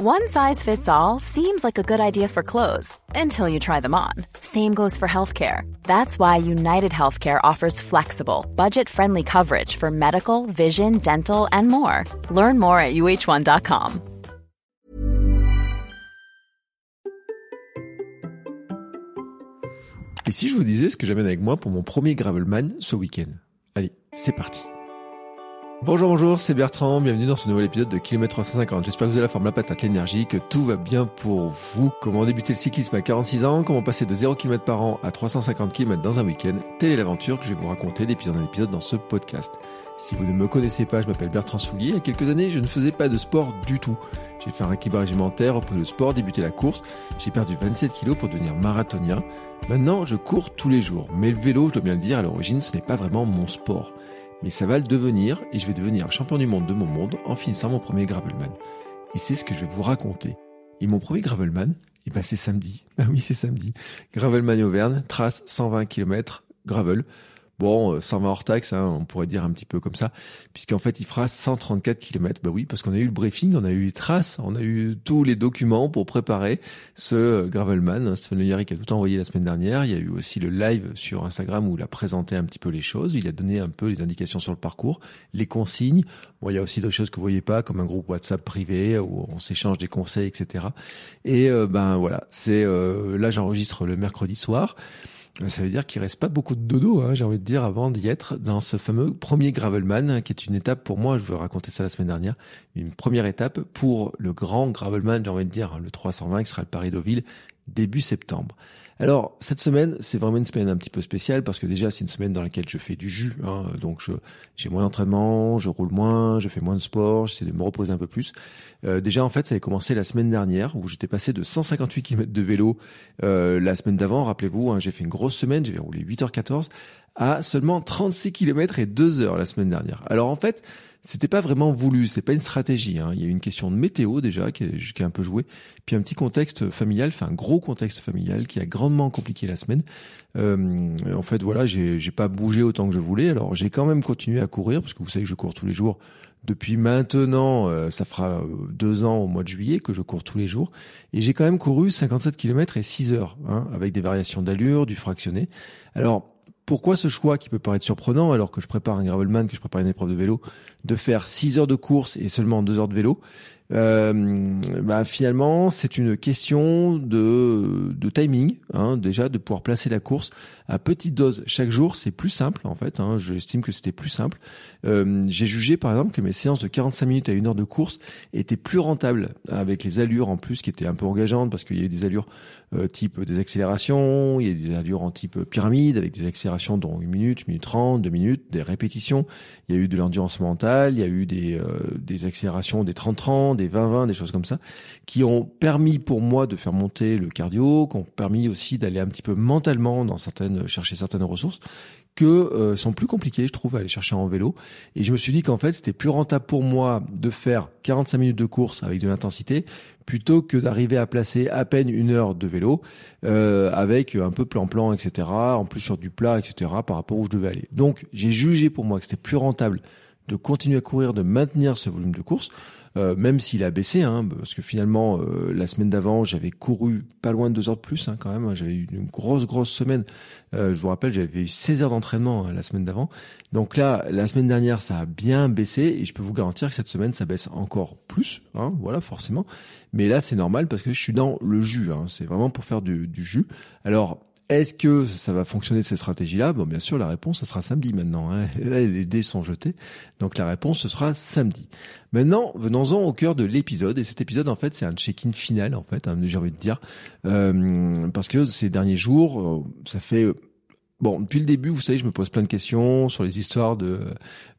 One size fits all seems like a good idea for clothes until you try them on. Same goes for healthcare. That's why United Healthcare offers flexible, budget friendly coverage for medical, vision, dental, and more. Learn more at uh1.com. Et si je vous disais ce que j'amène avec moi pour mon premier Gravelman ce week-end Allez, c'est parti Bonjour, bonjour, c'est Bertrand, bienvenue dans ce nouvel épisode de Kilomètre 350. J'espère que vous avez la forme, la patate, l'énergie, que tout va bien pour vous. Comment débuter le cyclisme à 46 ans, comment passer de 0 km par an à 350 km dans un week-end, telle est l'aventure que je vais vous raconter d'épisode en épisode dans ce podcast. Si vous ne me connaissez pas, je m'appelle Bertrand Soulier. Il y a quelques années, je ne faisais pas de sport du tout. J'ai fait un équilibre régimentaire, repris le sport, débuté la course. J'ai perdu 27 kilos pour devenir marathonien. Maintenant, je cours tous les jours. Mais le vélo, je dois bien le dire, à l'origine, ce n'est pas vraiment mon sport mais ça va le devenir et je vais devenir champion du monde de mon monde en finissant mon premier Gravelman. Et c'est ce que je vais vous raconter. Et mon premier Gravelman, eh ben c'est samedi. Ah oui, c'est samedi. Gravelman Auvergne, trace 120 km, gravel. Bon, 120 euh, hors taxe, hein, on pourrait dire un petit peu comme ça, puisqu'en fait il fera 134 km. Bah oui, parce qu'on a eu le briefing, on a eu les traces, on a eu tous les documents pour préparer ce euh, Gravelman. Sven Le a tout envoyé la semaine dernière. Il y a eu aussi le live sur Instagram où il a présenté un petit peu les choses. Il a donné un peu les indications sur le parcours, les consignes. Bon, il y a aussi d'autres choses que vous voyez pas, comme un groupe WhatsApp privé où on s'échange des conseils, etc. Et euh, ben voilà, c'est là j'enregistre le mercredi soir. Ça veut dire qu'il reste pas beaucoup de dodo, hein, j'ai envie de dire, avant d'y être dans ce fameux premier Gravelman, qui est une étape pour moi, je veux raconter ça la semaine dernière, une première étape pour le grand Gravelman, j'ai envie de dire, le 320 qui sera le Paris-Deauville début septembre. Alors cette semaine, c'est vraiment une semaine un petit peu spéciale parce que déjà c'est une semaine dans laquelle je fais du jus, hein, donc j'ai moins d'entraînement, je roule moins, je fais moins de sport, j'essaie de me reposer un peu plus. Euh, déjà en fait, ça avait commencé la semaine dernière où j'étais passé de 158 km de vélo euh, la semaine d'avant. Rappelez-vous, hein, j'ai fait une grosse semaine, j'ai roulé 8h14 à seulement 36 km et 2 heures la semaine dernière. Alors en fait, c'était pas vraiment voulu, c'est pas une stratégie. Hein. Il y a une question de météo déjà qui, est, qui a un peu joué, puis un petit contexte familial, enfin un gros contexte familial qui a grandement compliqué la semaine. Euh, en fait, voilà, j'ai, pas bougé autant que je voulais. Alors j'ai quand même continué à courir parce que vous savez que je cours tous les jours. Depuis maintenant, euh, ça fera deux ans au mois de juillet que je cours tous les jours. Et j'ai quand même couru 57 km et 6 heures, hein, avec des variations d'allure, du fractionné. Alors, pourquoi ce choix qui peut paraître surprenant alors que je prépare un gravelman, que je prépare une épreuve de vélo, de faire 6 heures de course et seulement 2 heures de vélo euh, bah finalement, c'est une question de, timing, hein, déjà de pouvoir placer la course à petite dose chaque jour. C'est plus simple en fait. Hein, J'estime que c'était plus simple. Euh, J'ai jugé par exemple que mes séances de 45 minutes à une heure de course étaient plus rentables avec les allures en plus qui étaient un peu engageantes parce qu'il y a eu des allures type des accélérations, il y a des allures en type pyramide avec des accélérations dans une minute, une minute trente, deux minutes, des répétitions. Il y a eu de l'endurance mentale, il y a eu des, euh, des accélérations des 30-30, des 20-20, des choses comme ça, qui ont permis pour moi de faire monter le cardio, qui ont permis aussi d'aller un petit peu mentalement dans certaines, chercher certaines ressources que euh, sont plus compliquées, je trouve, à aller chercher en vélo. Et je me suis dit qu'en fait, c'était plus rentable pour moi de faire 45 minutes de course avec de l'intensité plutôt que d'arriver à placer à peine une heure de vélo euh, avec un peu plan-plan, etc. En plus sur du plat, etc. par rapport où je devais aller. Donc j'ai jugé pour moi que c'était plus rentable de continuer à courir, de maintenir ce volume de course euh, même s'il a baissé, hein, parce que finalement, euh, la semaine d'avant, j'avais couru pas loin de deux heures de plus, hein, quand même. J'avais eu une grosse, grosse semaine. Euh, je vous rappelle, j'avais eu 16 heures d'entraînement hein, la semaine d'avant. Donc là, la semaine dernière, ça a bien baissé, et je peux vous garantir que cette semaine, ça baisse encore plus. Hein, voilà, forcément. Mais là, c'est normal parce que je suis dans le jus. Hein, c'est vraiment pour faire du, du jus. Alors, est-ce que ça va fonctionner cette stratégie-là? Bon, bien sûr, la réponse, ce sera samedi maintenant. Hein. les dés sont jetés, donc la réponse, ce sera samedi. Maintenant, venons-en au cœur de l'épisode. Et cet épisode, en fait, c'est un check-in final, en fait, hein, j'ai envie de dire, euh, parce que ces derniers jours, euh, ça fait Bon, depuis le début, vous savez, je me pose plein de questions sur les histoires de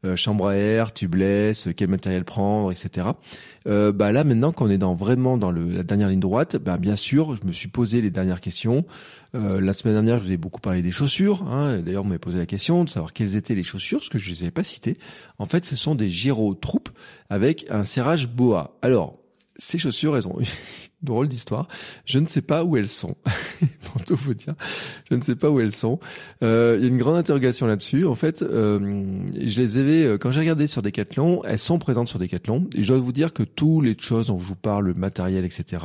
euh, chambre à air, tubeless, quel matériel prendre, etc. Euh, bah là, maintenant qu'on est dans vraiment dans la dernière ligne droite, bah bien sûr, je me suis posé les dernières questions. Euh, la semaine dernière, je vous ai beaucoup parlé des chaussures. Hein, D'ailleurs, on m'avait posé la question de savoir quelles étaient les chaussures, parce que je les avais pas citées. En fait, ce sont des Giro troupes avec un serrage boa. Alors, ces chaussures, elles ont drôle d'histoire. Je ne sais pas où elles sont. Pour tout vous dire, je ne sais pas où elles sont. Euh, il y a une grande interrogation là-dessus. En fait, euh, je les avais euh, quand j'ai regardé sur Decathlon, elles sont présentes sur Decathlon. Et je dois vous dire que toutes les choses dont je vous parle, le matériel, etc.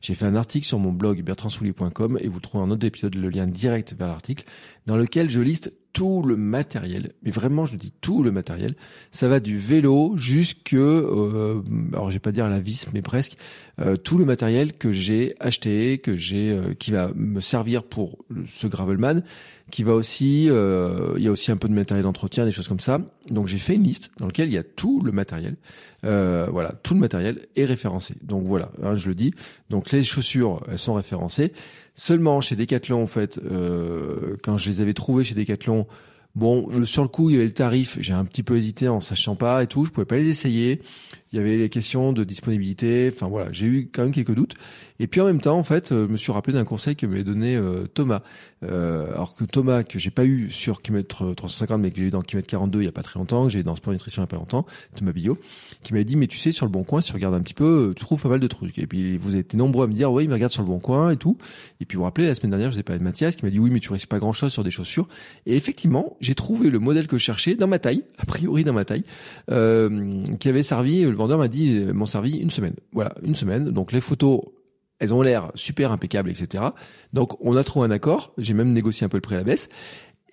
J'ai fait un article sur mon blog bertrandsoulier.com et vous trouvez un autre épisode le lien direct vers l'article dans lequel je liste tout le matériel, mais vraiment je dis tout le matériel, ça va du vélo jusque, euh, alors je vais pas dire la vis, mais presque euh, tout le matériel que j'ai acheté, que j'ai, euh, qui va me servir pour ce gravelman, qui va aussi, il y a aussi un peu de matériel d'entretien, des choses comme ça. Donc j'ai fait une liste dans laquelle il y a tout le matériel, voilà, tout le matériel est référencé. Donc voilà, hein, je le dis. Donc les chaussures, elles sont référencées. Seulement chez Decathlon, en fait, euh, quand je les avais trouvés chez Decathlon, bon, sur le coup, il y avait le tarif. J'ai un petit peu hésité en sachant pas et tout. Je pouvais pas les essayer. Il y avait les questions de disponibilité. Enfin voilà, j'ai eu quand même quelques doutes. Et puis en même temps, en fait, euh, je me suis rappelé d'un conseil que m'avait donné euh, Thomas. Euh, alors que Thomas, que j'ai pas eu sur kilomètre 350, mais que j'ai eu dans kilomètre 42 il y a pas très longtemps, que j'ai eu dans Sport Nutrition il y a pas longtemps, Thomas Billot, qui m'avait dit, mais tu sais, sur le Bon Coin, si tu regardes un petit peu, tu trouves pas mal de trucs. Et puis vous êtes nombreux à me dire, oui, il me regarde sur le Bon Coin et tout. Et puis vous vous rappelez, la semaine dernière, je vous ai parlé de Mathias, qui m'a dit, oui, mais tu risques pas grand chose sur des chaussures. Et effectivement, j'ai trouvé le modèle que je cherchais dans ma taille, a priori dans ma taille, euh, qui avait servi, le vendeur m'a dit, m'ont servi une semaine. Voilà, une semaine. Donc les photos elles ont l'air super impeccables, etc. Donc on a trouvé un accord, j'ai même négocié un peu le prix à la baisse.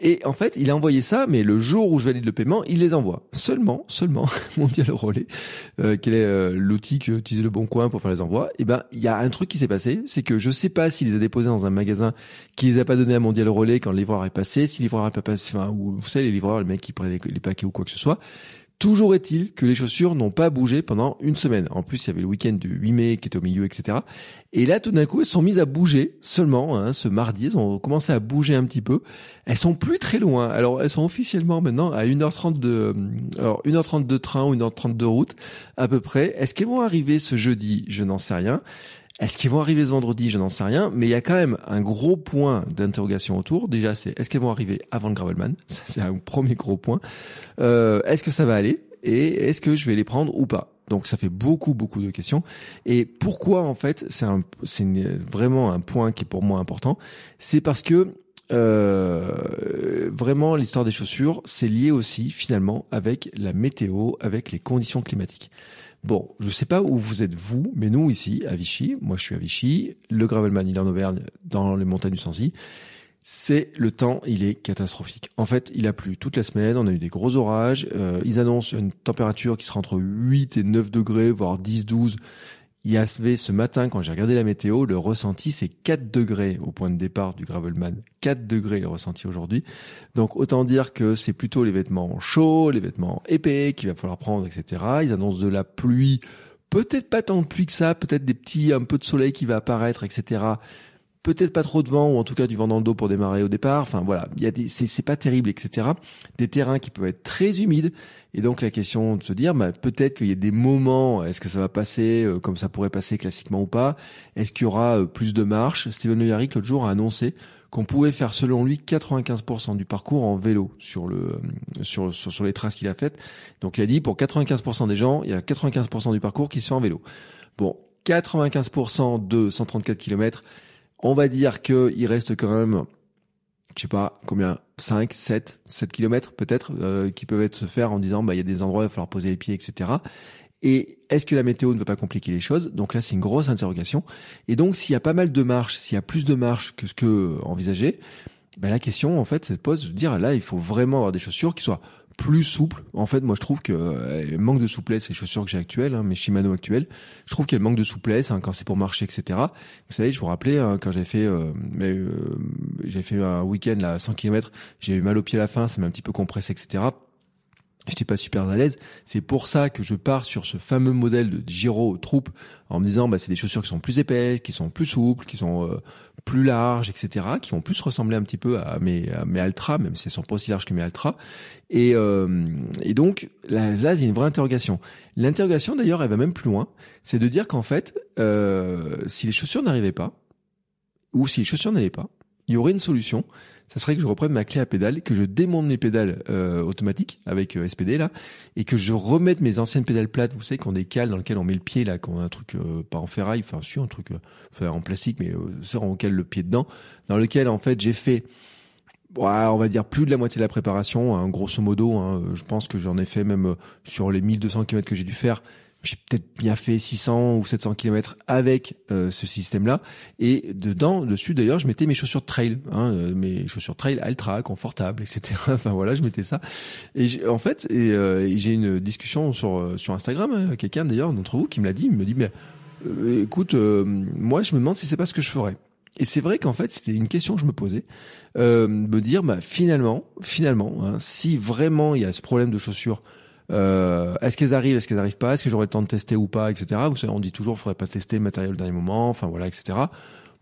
Et en fait, il a envoyé ça, mais le jour où je valide le paiement, il les envoie. Seulement, seulement, Mondial Relais, euh, quel est euh, l'outil que utilise le Bon Coin pour faire les envois? Et eh ben, il y a un truc qui s'est passé, c'est que je sais pas s'il les a déposés dans un magasin qui les a pas donné à Mondial Relais quand le livreur est passé, si le livreur est pas passé, enfin, ou vous savez les livreurs, les mecs qui prennent les paquets ou quoi que ce soit. Toujours est-il que les chaussures n'ont pas bougé pendant une semaine. En plus, il y avait le week-end du 8 mai qui était au milieu, etc. Et là, tout d'un coup, elles sont mises à bouger seulement. Hein, ce mardi, elles ont commencé à bouger un petit peu. Elles sont plus très loin. Alors, elles sont officiellement maintenant à 1h30 de, euh, alors 1h30 de train ou 1h30 de route à peu près. Est-ce qu'elles vont arriver ce jeudi? Je n'en sais rien. Est-ce qu'ils vont arriver ce vendredi? Je n'en sais rien, mais il y a quand même un gros point d'interrogation autour. Déjà, c'est est-ce qu'elles vont arriver avant le Gravelman? Ça, c'est un premier gros point. Euh, est-ce que ça va aller? Et est-ce que je vais les prendre ou pas? Donc ça fait beaucoup beaucoup de questions. Et pourquoi en fait c'est vraiment un point qui est pour moi important, c'est parce que euh, vraiment l'histoire des chaussures, c'est lié aussi finalement avec la météo, avec les conditions climatiques. Bon, je sais pas où vous êtes vous, mais nous ici, à Vichy, moi je suis à Vichy, le Gravelman il est en Auvergne, dans les montagnes du Sancy, c'est le temps, il est catastrophique. En fait, il a plu toute la semaine, on a eu des gros orages, euh, ils annoncent une température qui sera entre 8 et 9 degrés, voire 10, 12. Il y ce matin, quand j'ai regardé la météo, le ressenti, c'est 4 degrés au point de départ du Gravelman. 4 degrés le ressenti aujourd'hui. Donc autant dire que c'est plutôt les vêtements chauds, les vêtements épais qu'il va falloir prendre, etc. Ils annoncent de la pluie, peut-être pas tant de pluie que ça, peut-être des petits, un peu de soleil qui va apparaître, etc peut-être pas trop de vent ou en tout cas du vent dans le dos pour démarrer au départ. Enfin voilà, il y a des, c'est, pas terrible, etc. Des terrains qui peuvent être très humides et donc la question de se dire, bah, peut-être qu'il y a des moments, est-ce que ça va passer euh, comme ça pourrait passer classiquement ou pas? Est-ce qu'il y aura euh, plus de marches? Steven Le Yarrick l'autre jour a annoncé qu'on pouvait faire selon lui 95% du parcours en vélo sur le euh, sur, sur, sur les traces qu'il a faites. Donc il a dit pour 95% des gens, il y a 95% du parcours qui sont en vélo. Bon, 95% de 134 km, on va dire qu'il reste quand même, je sais pas combien, 5, 7, 7 kilomètres peut-être, euh, qui peuvent être se faire en disant, bah, il y a des endroits, il va falloir poser les pieds, etc. Et est-ce que la météo ne va pas compliquer les choses? Donc là, c'est une grosse interrogation. Et donc, s'il y a pas mal de marches, s'il y a plus de marches que ce que envisagé, ben la question, en fait, de pose de dire, là, il faut vraiment avoir des chaussures qui soient plus souple. En fait, moi, je trouve que euh, manque de souplesse les chaussures que j'ai actuelles, hein, mes Shimano actuelles. Je trouve qu'elles manquent de souplesse hein, quand c'est pour marcher, etc. Vous savez, je vous rappelais hein, quand j'ai fait, euh, euh, fait un week-end là, à 100 km, j'ai eu mal au pied à la fin, ça m'a un petit peu compressé, etc. J'étais pas super à l'aise. C'est pour ça que je pars sur ce fameux modèle de Giro Troupe en me disant, bah, c'est des chaussures qui sont plus épaisses, qui sont plus souples, qui sont euh, plus larges, etc., qui vont plus ressembler un petit peu à mes, à mes Altra, même si elles sont pas aussi larges que mes Altra. Et, euh, et donc là, là, il y a une vraie interrogation. L'interrogation, d'ailleurs, elle va même plus loin. C'est de dire qu'en fait, euh, si les chaussures n'arrivaient pas, ou si les chaussures n'allaient pas, il y aurait une solution. Ça serait que je reprenne ma clé à pédale, que je démonte mes pédales euh, automatiques avec euh, SPD là, et que je remette mes anciennes pédales plates. Vous savez qu'on des cales dans lesquelles on met le pied là, qu'on a un truc euh, pas en ferraille, enfin si un truc en plastique, mais euh, on cale le pied dedans, dans lequel en fait j'ai fait Ouais, on va dire plus de la moitié de la préparation, hein, grosso modo. Hein, je pense que j'en ai fait même sur les 1200 km que j'ai dû faire j'ai peut-être bien fait 600 ou 700 km avec euh, ce système-là. Et dedans, dessus d'ailleurs, je mettais mes chaussures trail, hein, euh, mes chaussures trail ultra confortables, etc. enfin voilà, je mettais ça. Et en fait, et, euh, j'ai une discussion sur sur Instagram, hein, quelqu'un d'ailleurs d'entre vous qui me l'a dit, il me dit mais écoute, moi je me demande si c'est pas ce que je ferais. Et c'est vrai qu'en fait, c'était une question que je me posais, me dire bah finalement, finalement, hein, si vraiment il y a ce problème de chaussures euh, est-ce qu'elles arrivent, est-ce qu'elles arrivent pas, est-ce que j'aurai le temps de tester ou pas, etc. Vous savez, on dit toujours, faudrait pas tester le matériel au dernier moment, enfin voilà, etc.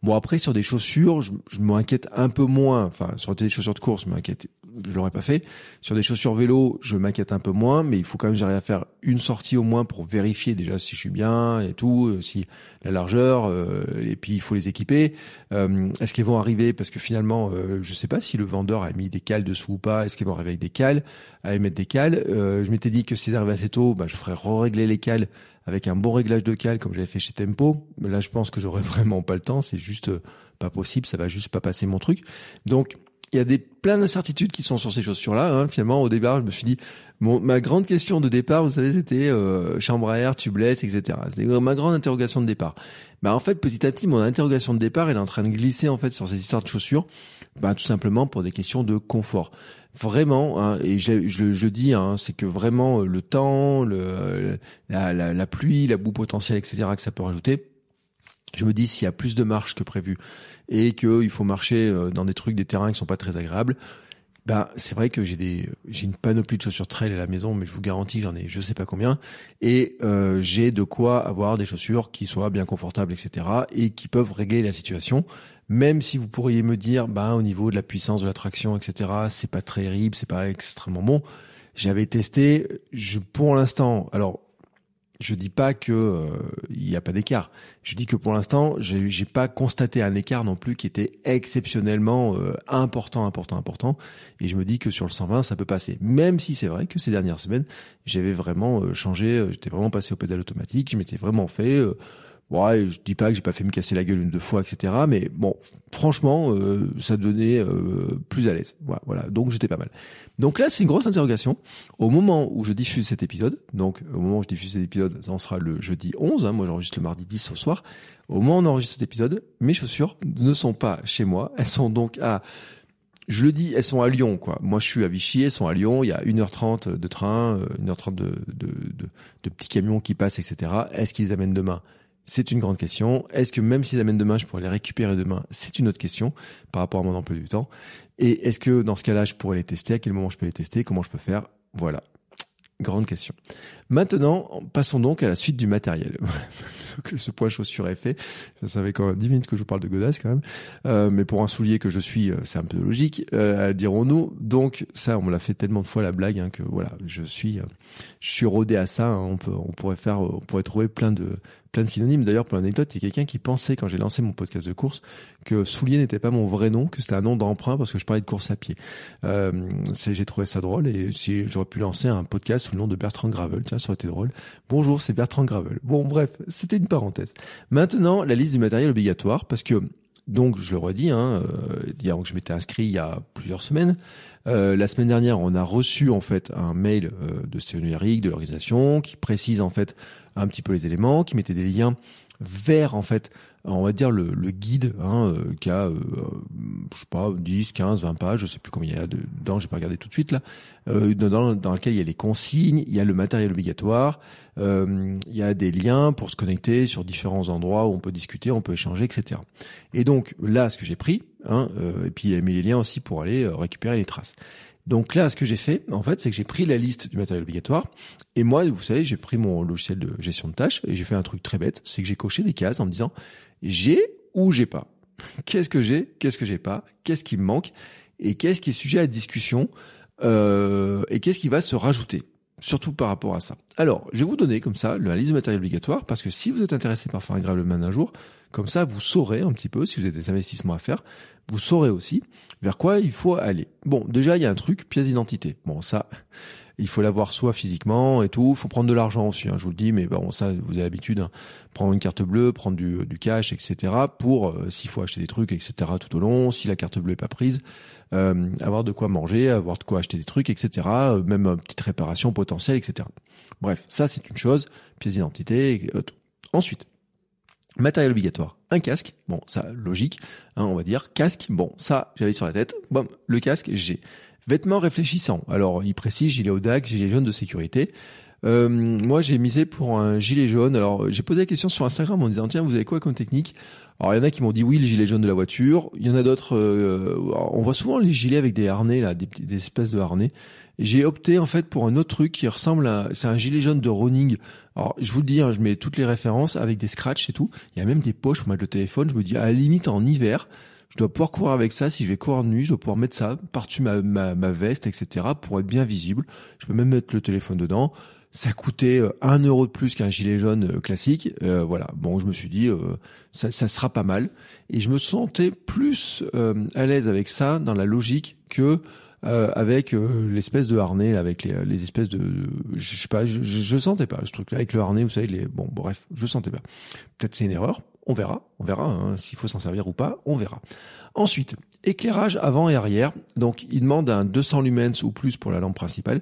Bon après sur des chaussures, je, je m'inquiète un peu moins. Enfin sur des chaussures de course, je m'inquiète, je l'aurais pas fait. Sur des chaussures vélo, je m'inquiète un peu moins, mais il faut quand même j'arrive à faire une sortie au moins pour vérifier déjà si je suis bien et tout, euh, si la largeur, euh, et puis il faut les équiper. Euh, est-ce qu'elles vont arriver? Parce que finalement, euh, je sais pas si le vendeur a mis des cales dessous ou pas. Est-ce qu'elles vont arriver avec des cales À mettre des cales? je m'étais dit que si elles arrivaient assez tôt, bah, je ferais re-régler les cales avec un bon réglage de cale comme j'avais fait chez Tempo. Là, je pense que j'aurais vraiment pas le temps. C'est juste euh, pas possible. Ça va juste pas passer mon truc. Donc, il y a des plein d'incertitudes qui sont sur ces chaussures-là. Hein. Finalement, au départ, je me suis dit, bon, ma grande question de départ, vous savez, c'était euh, chambre à air, tubeless, etc. C'était ma grande interrogation de départ. Bah en fait, petit à petit, mon interrogation de départ, elle est en train de glisser en fait sur ces histoires de chaussures, bah tout simplement pour des questions de confort vraiment, hein, et je, je, je dis, hein, c'est que vraiment euh, le temps, le, la, la, la, pluie, la boue potentielle, etc., que ça peut rajouter, je me dis s'il y a plus de marche que prévu et qu'il faut marcher euh, dans des trucs, des terrains qui sont pas très agréables, ben c'est vrai que j'ai des j'ai une panoplie de chaussures trail à la maison, mais je vous garantis j'en ai je sais pas combien et euh, j'ai de quoi avoir des chaussures qui soient bien confortables, etc. et qui peuvent régler la situation même si vous pourriez me dire, bah, au niveau de la puissance de la traction, etc., c'est pas terrible, c'est pas extrêmement bon. J'avais testé, je, pour l'instant, alors, je dis pas que euh, n'y a pas d'écart. Je dis que pour l'instant, j'ai, j'ai pas constaté un écart non plus qui était exceptionnellement euh, important, important, important. Et je me dis que sur le 120, ça peut passer. Même si c'est vrai que ces dernières semaines, j'avais vraiment euh, changé, j'étais vraiment passé au pédale automatique, je m'étais vraiment fait Ouais, je dis pas que j'ai pas fait me casser la gueule une deux fois, etc. Mais bon, franchement, euh, ça devenait euh, plus à l'aise. Voilà, voilà, donc j'étais pas mal. Donc là, c'est une grosse interrogation. Au moment où je diffuse cet épisode, donc au moment où je diffuse cet épisode, ça en sera le jeudi 11. Hein, moi, j'enregistre le mardi 10 au soir. Au moment où on enregistre cet épisode, mes chaussures ne sont pas chez moi. Elles sont donc à je le dis, elles sont à Lyon, quoi. Moi, je suis à Vichy, elles sont à Lyon. Il y a 1h30 de train, 1h30 euh, de, de, de, de petits camions qui passent, etc. Est-ce qu'ils les amènent demain? C'est une grande question. Est-ce que même s'ils amènent demain, je pourrais les récupérer demain? C'est une autre question par rapport à mon emploi du temps. Et est-ce que dans ce cas-là, je pourrais les tester? À quel moment je peux les tester? Comment je peux faire? Voilà. Grande question. Maintenant, passons donc à la suite du matériel. ce point chaussure est fait. Ça savais quand même 10 minutes que je vous parle de godasses quand même. Euh, mais pour un soulier que je suis, euh, c'est un peu logique, euh, dirons-nous. Donc ça, on me l'a fait tellement de fois la blague hein, que voilà, je suis, euh, je suis rodé à ça. Hein. On pourrait faire, on pourrait trouver plein de plein de synonymes. D'ailleurs, pour l'anecdote, il y a quelqu'un qui pensait quand j'ai lancé mon podcast de course que soulier n'était pas mon vrai nom, que c'était un nom d'emprunt parce que je parlais de course à pied. Euh, j'ai trouvé ça drôle et si j'aurais pu lancer un podcast sous le nom de Bertrand Gravel, tiens, ça aurait été drôle. Bonjour, c'est Bertrand Gravel. Bon, bref, c'était une parenthèse. Maintenant, la liste du matériel obligatoire parce que donc, je le redis, hein, euh, je m'étais inscrit il y a plusieurs semaines. Euh, la semaine dernière, on a reçu en fait un mail euh, de Steven Eric, de l'organisation, qui précise en fait un petit peu les éléments, qui mettait des liens vers en fait on va dire le, guide hein, euh, qui a euh, je sais pas 10 15 20 pages je sais plus combien il y a dedans j'ai pas regardé tout de suite là euh, dans, dans lequel il y a les consignes il y a le matériel obligatoire euh, il y a des liens pour se connecter sur différents endroits où on peut discuter on peut échanger etc et donc là ce que j'ai pris hein, et puis il y a mis les liens aussi pour aller récupérer les traces donc là, ce que j'ai fait, en fait, c'est que j'ai pris la liste du matériel obligatoire. Et moi, vous savez, j'ai pris mon logiciel de gestion de tâches et j'ai fait un truc très bête, c'est que j'ai coché des cases en me disant j'ai ou j'ai pas. Qu'est-ce que j'ai Qu'est-ce que j'ai pas Qu'est-ce qui me manque Et qu'est-ce qui est sujet à discussion euh, Et qu'est-ce qui va se rajouter surtout par rapport à ça. Alors, je vais vous donner comme ça la liste de matériel obligatoire, parce que si vous êtes intéressé par faire un Gravelman un jour, comme ça, vous saurez un petit peu, si vous avez des investissements à faire, vous saurez aussi vers quoi il faut aller. Bon, déjà, il y a un truc, pièce d'identité. Bon, ça, il faut l'avoir soit physiquement et tout. Il faut prendre de l'argent aussi, hein, je vous le dis, mais bon, ça, vous avez l'habitude. Hein. prendre une carte bleue, prendre du, du cash, etc. Pour, euh, s'il faut acheter des trucs, etc. tout au long, si la carte bleue est pas prise, euh, avoir de quoi manger, avoir de quoi acheter des trucs, etc. Euh, même une petite réparation potentielle, etc. Bref, ça, c'est une chose. Pièce d'identité. Ensuite, Matériel obligatoire, un casque, bon ça logique, hein, on va dire, casque, bon ça j'avais sur la tête, bon le casque j'ai. Vêtements réfléchissants, alors il précise gilet Audax, gilet jaune de sécurité. Euh, moi j'ai misé pour un gilet jaune, alors j'ai posé la question sur Instagram en disant tiens vous avez quoi comme technique? Alors il y en a qui m'ont dit oui le gilet jaune de la voiture, il y en a d'autres, euh, on voit souvent les gilets avec des harnais là, des, des espèces de harnais. J'ai opté en fait pour un autre truc qui ressemble à, c'est un gilet jaune de running. Alors je vous le dis, hein, je mets toutes les références avec des scratchs et tout. Il y a même des poches pour mettre le téléphone. Je me dis à la limite en hiver, je dois pouvoir courir avec ça. Si je vais courir de nuit, je dois pouvoir mettre ça par-dessus ma, ma, veste, etc. pour être bien visible. Je peux même mettre le téléphone dedans. Ça coûtait euh, un euro de plus qu'un gilet jaune euh, classique. Euh, voilà. Bon, je me suis dit, ça, sera pas mal. Et je me sentais plus à l'aise avec ça dans la logique que euh, avec euh, l'espèce de harnais, avec les, les espèces de, je sais pas, je, je, sentais pas ce truc-là avec le harnais, vous savez, les, bon, bref, je sentais pas. Peut-être c'est une erreur, on verra, on verra hein, s'il faut s'en servir ou pas, on verra. Ensuite, éclairage avant et arrière. Donc, il demande un 200 lumens ou plus pour la lampe principale.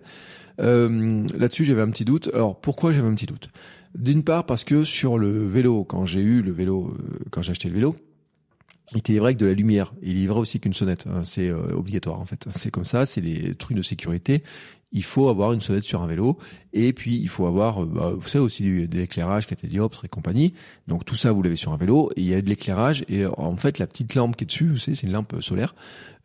Euh, Là-dessus, j'avais un petit doute. Alors, pourquoi j'avais un petit doute? D'une part, parce que sur le vélo, quand j'ai eu le vélo, euh, quand j'ai acheté le vélo, il vrai que de la lumière. Il vrai aussi qu'une sonnette. Hein. C'est euh, obligatoire en fait. C'est comme ça. C'est des trucs de sécurité. Il faut avoir une sonnette sur un vélo. Et puis il faut avoir, euh, bah, vous savez aussi de l'éclairage, dioptres et compagnie. Donc tout ça vous l'avez sur un vélo. Et il y a de l'éclairage. Et en fait la petite lampe qui est dessus, vous savez, c'est une lampe solaire.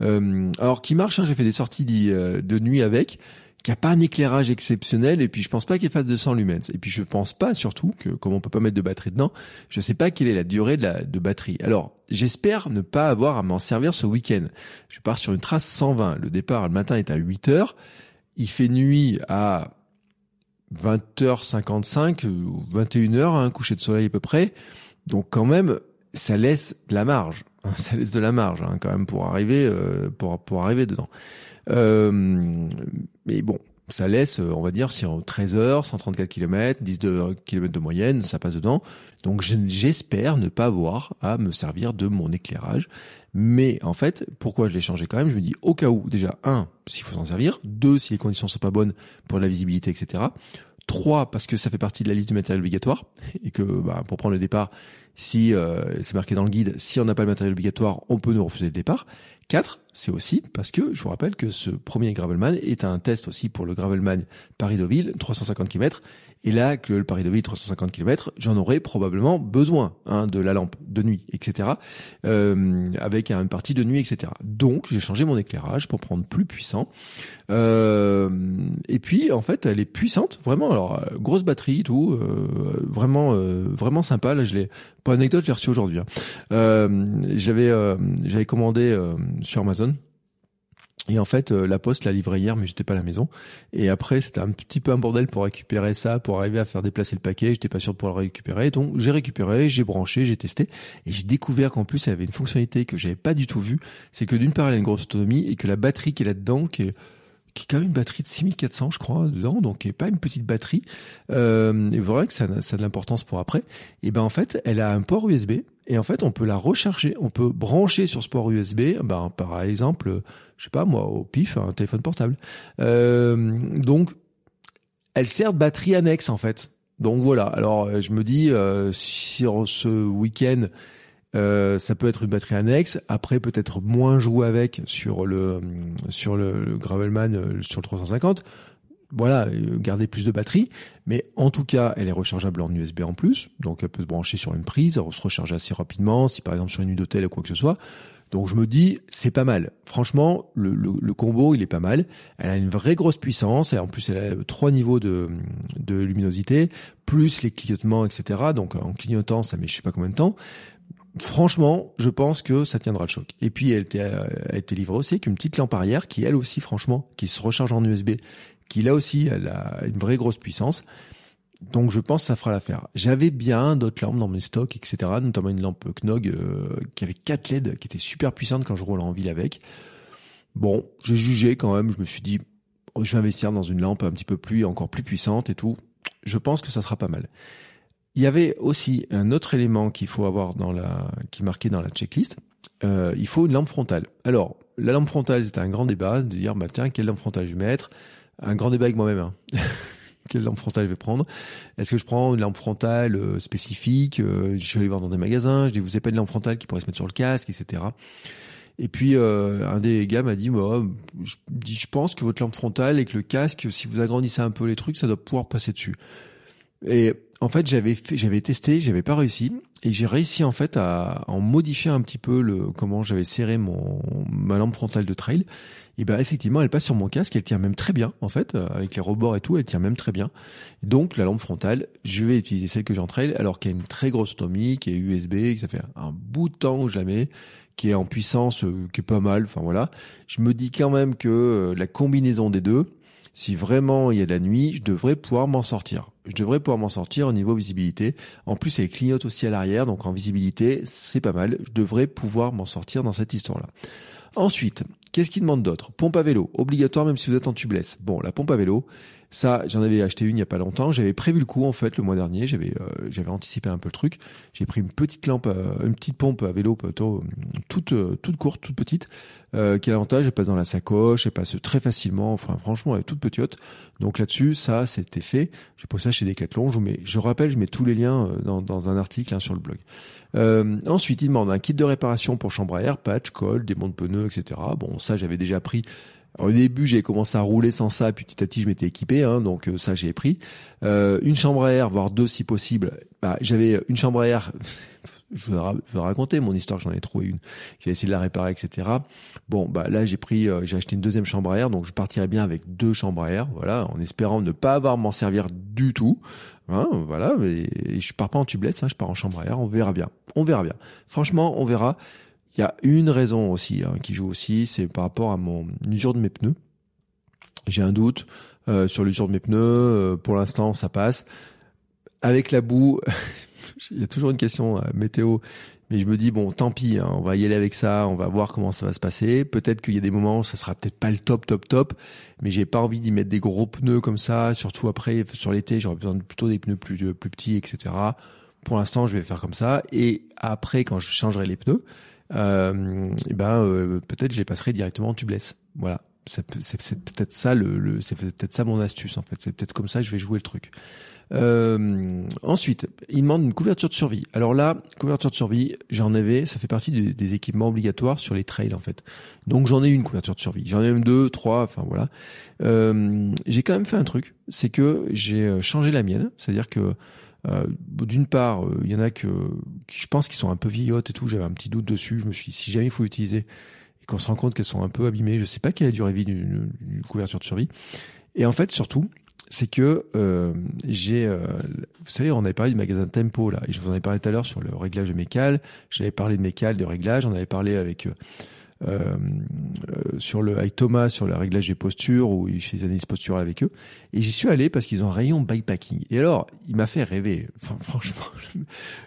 Euh, alors qui marche. Hein, J'ai fait des sorties de nuit avec qu'il n'y a pas un éclairage exceptionnel et puis je pense pas qu'il fasse 200 lumens. Et puis je pense pas surtout que comme on peut pas mettre de batterie dedans, je sais pas quelle est la durée de la de batterie. Alors j'espère ne pas avoir à m'en servir ce week-end. Je pars sur une trace 120. Le départ le matin est à 8 heures. Il fait nuit à 20h55 ou 21h, un coucher de soleil à peu près. Donc quand même, ça laisse de la marge. Ça laisse de la marge hein, quand même pour arriver euh, pour pour arriver dedans. Euh, mais bon, ça laisse, on va dire, si en 13 heures, 134 km, 10 de, km de moyenne, ça passe dedans. Donc j'espère ne pas avoir à me servir de mon éclairage. Mais en fait, pourquoi je l'ai changé quand même? Je me dis au cas où, déjà, un, s'il faut s'en servir, deux, si les conditions sont pas bonnes pour la visibilité, etc. Trois, parce que ça fait partie de la liste du matériel obligatoire et que bah, pour prendre le départ, si euh, c'est marqué dans le guide, si on n'a pas le matériel obligatoire, on peut nous refuser le départ. 4, c'est aussi parce que je vous rappelle que ce premier Gravelman est un test aussi pour le Gravelman Paris-Deauville, 350 km. Et là, que le Paris-Deauville 350 km, j'en aurais probablement besoin hein, de la lampe de nuit, etc. Euh, avec une partie de nuit, etc. Donc, j'ai changé mon éclairage pour prendre plus puissant. Euh, et puis, en fait, elle est puissante, vraiment. Alors, euh, grosse batterie, tout, euh, vraiment, euh, vraiment sympa. Là, je l'ai. Pas anecdote, j'ai reçu aujourd'hui. Hein. Euh, j'avais, j'avais commandé sur Amazon et en fait, euh, la poste l'a livré hier, mais j'étais pas à la maison. Et après, c'était un petit peu un bordel pour récupérer ça, pour arriver à faire déplacer le paquet. J'étais pas sûr de pouvoir le récupérer. Donc, j'ai récupéré, j'ai branché, j'ai testé. Et j'ai découvert qu'en plus, elle avait une fonctionnalité que j'avais pas du tout vue. C'est que d'une part, elle a une grosse autonomie et que la batterie qui est là-dedans, qui est qui est quand même une batterie de 6400 je crois dedans donc qui est pas une petite batterie euh, et vrai que ça, ça a de l'importance pour après et ben en fait elle a un port USB et en fait, on peut la recharger, on peut brancher sur ce port USB, ben, par exemple, je sais pas moi, au pif, un téléphone portable. Euh, donc, elle sert de batterie annexe en fait. Donc voilà. Alors, je me dis, euh, sur ce week-end, euh, ça peut être une batterie annexe. Après, peut-être moins jouer avec sur le sur le, le Gravelman euh, sur le 350 voilà, euh, garder plus de batterie. Mais en tout cas, elle est rechargeable en USB en plus. Donc, elle peut se brancher sur une prise, se recharge assez rapidement, si par exemple sur une nuit d'hôtel ou quoi que ce soit. Donc, je me dis, c'est pas mal. Franchement, le, le, combo, il est pas mal. Elle a une vraie grosse puissance. Et en plus, elle a trois niveaux de, de luminosité, plus les clignotements, etc. Donc, en clignotant, ça met je sais pas combien de temps franchement, je pense que ça tiendra le choc. Et puis, elle, a été livrée aussi avec une petite lampe arrière qui, elle aussi, franchement, qui se recharge en USB, qui là aussi elle a une vraie grosse puissance. Donc je pense que ça fera l'affaire. J'avais bien d'autres lampes dans mes stocks, etc. Notamment une lampe Knog euh, qui avait 4 LED, qui était super puissante quand je roulais en ville avec. Bon, j'ai jugé quand même, je me suis dit, oh, je vais investir dans une lampe un petit peu plus, encore plus puissante et tout. Je pense que ça sera pas mal. Il y avait aussi un autre élément qu'il faut avoir dans la, qui est marqué dans la checklist. Euh, il faut une lampe frontale. Alors, la lampe frontale, c'était un grand débat de dire, bah tiens, quelle lampe frontale je vais mettre? Un grand débat avec moi-même. Hein. quelle lampe frontale je vais prendre? Est-ce que je prends une lampe frontale euh, spécifique? Euh, Je suis allé voir dans des magasins. Je dis, vous n'avez pas une lampe frontale qui pourrait se mettre sur le casque, etc. Et puis euh, un des gars m'a dit, moi, je, je pense que votre lampe frontale et que le casque, si vous agrandissez un peu les trucs, ça doit pouvoir passer dessus. Et en fait, j'avais j'avais testé, j'avais pas réussi, et j'ai réussi en fait à, en modifier un petit peu le comment j'avais serré mon ma lampe frontale de trail. Et ben effectivement, elle passe sur mon casque, elle tient même très bien en fait, euh, avec les rebords et tout, elle tient même très bien. donc la lampe frontale, je vais utiliser celle que j'ai en trail, alors qu'elle a une très grosse autonomie, qui est USB, que ça fait un bout de temps que je qui est en puissance, euh, qui est pas mal. Enfin voilà, je me dis quand même que euh, la combinaison des deux, si vraiment il y a de la nuit, je devrais pouvoir m'en sortir. Je devrais pouvoir m'en sortir au niveau visibilité. En plus, elle clignote aussi à l'arrière, donc en visibilité, c'est pas mal. Je devrais pouvoir m'en sortir dans cette histoire-là. Ensuite, qu'est-ce qu'il demande d'autre? Pompe à vélo, obligatoire même si vous êtes en tubeless. Bon, la pompe à vélo, ça, j'en avais acheté une il y a pas longtemps. J'avais prévu le coup en fait le mois dernier. J'avais euh, j'avais anticipé un peu le truc. J'ai pris une petite lampe, euh, une petite pompe à vélo plutôt toute euh, toute courte, toute petite. Euh, qui a l'avantage, elle passe dans la sacoche, elle passe très facilement. Enfin, franchement, elle est toute petite. Donc là-dessus, ça, c'était fait. J'ai posé ça chez Decathlon. Je mets, je rappelle, je mets tous les liens dans, dans un article hein, sur le blog. Euh, ensuite, il demande un kit de réparation pour chambre à air, patch, colle, démonte pneus, etc. Bon, ça, j'avais déjà pris au début, j'ai commencé à rouler sans ça, puis petit à petit, je m'étais équipé, hein, donc euh, ça, j'ai pris. Euh, une chambre à air, voire deux si possible. Bah, j'avais une chambre à air. je vais, raconter mon histoire, j'en ai trouvé une. J'ai essayé de la réparer, etc. Bon, bah là, j'ai pris, euh, j'ai acheté une deuxième chambre à air, donc je partirai bien avec deux chambres à air, voilà, en espérant ne pas avoir m'en servir du tout. Hein, voilà, et, je pars pas en tubeless, hein, je pars en chambre à air, on verra bien. On verra bien. Franchement, on verra. Il y a une raison aussi hein, qui joue aussi, c'est par rapport à mon usure de mes pneus. J'ai un doute euh, sur l'usure de mes pneus. Euh, pour l'instant, ça passe. Avec la boue, il y a toujours une question euh, météo. Mais je me dis bon, tant pis, hein, on va y aller avec ça, on va voir comment ça va se passer. Peut-être qu'il y a des moments où ça sera peut-être pas le top, top, top, mais j'ai pas envie d'y mettre des gros pneus comme ça. Surtout après sur l'été, j'aurais besoin de plutôt des pneus plus plus petits, etc. Pour l'instant, je vais faire comme ça. Et après, quand je changerai les pneus, euh, et ben euh, peut-être je les passerai directement en tubeless. Voilà, c'est peut-être ça le, le c'est peut-être ça mon astuce en fait. C'est peut-être comme ça que je vais jouer le truc. Euh, ensuite, il demande une couverture de survie. Alors là, couverture de survie, j'en avais, ça fait partie des, équipements obligatoires sur les trails en fait. Donc j'en ai une couverture de survie. J'en ai même deux, trois, enfin voilà. Euh, j'ai quand même fait un truc, c'est que j'ai euh, changé la mienne. C'est-à-dire que euh, d'une part, euh, il y en a que, je pense qu'ils sont un peu vieillottes et tout. J'avais un petit doute dessus. Je me suis dit, si jamais il faut utiliser et qu'on se rend compte qu'elles sont un peu abîmées, je sais pas quelle est la durée de vie d'une couverture de survie. Et en fait, surtout, c'est que euh, j'ai, euh, vous savez, on avait parlé du magasin Tempo là, et je vous en ai parlé tout à l'heure sur le réglage de mes cales. J'avais parlé de mes de réglage. On avait parlé avec euh, euh, sur le avec Thomas sur le réglage des postures il fait des analyses posturales avec eux et j'y suis allé parce qu'ils ont un rayon bikepacking et alors il m'a fait rêver enfin franchement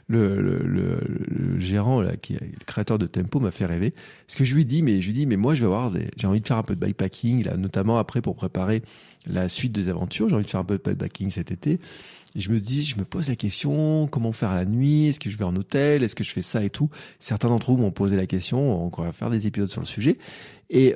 le, le, le, gérant là qui est le créateur de Tempo m'a fait rêver parce que je lui dis mais je lui dis mais moi je vais avoir des j'ai envie de faire un peu de bikepacking là notamment après pour préparer la suite des aventures. J'ai envie de faire un peu de bikepacking cet été. Et je me dis, je me pose la question, comment faire la nuit? Est-ce que je vais en hôtel? Est-ce que je fais ça et tout? Certains d'entre vous m'ont posé la question, on va faire des épisodes sur le sujet. Et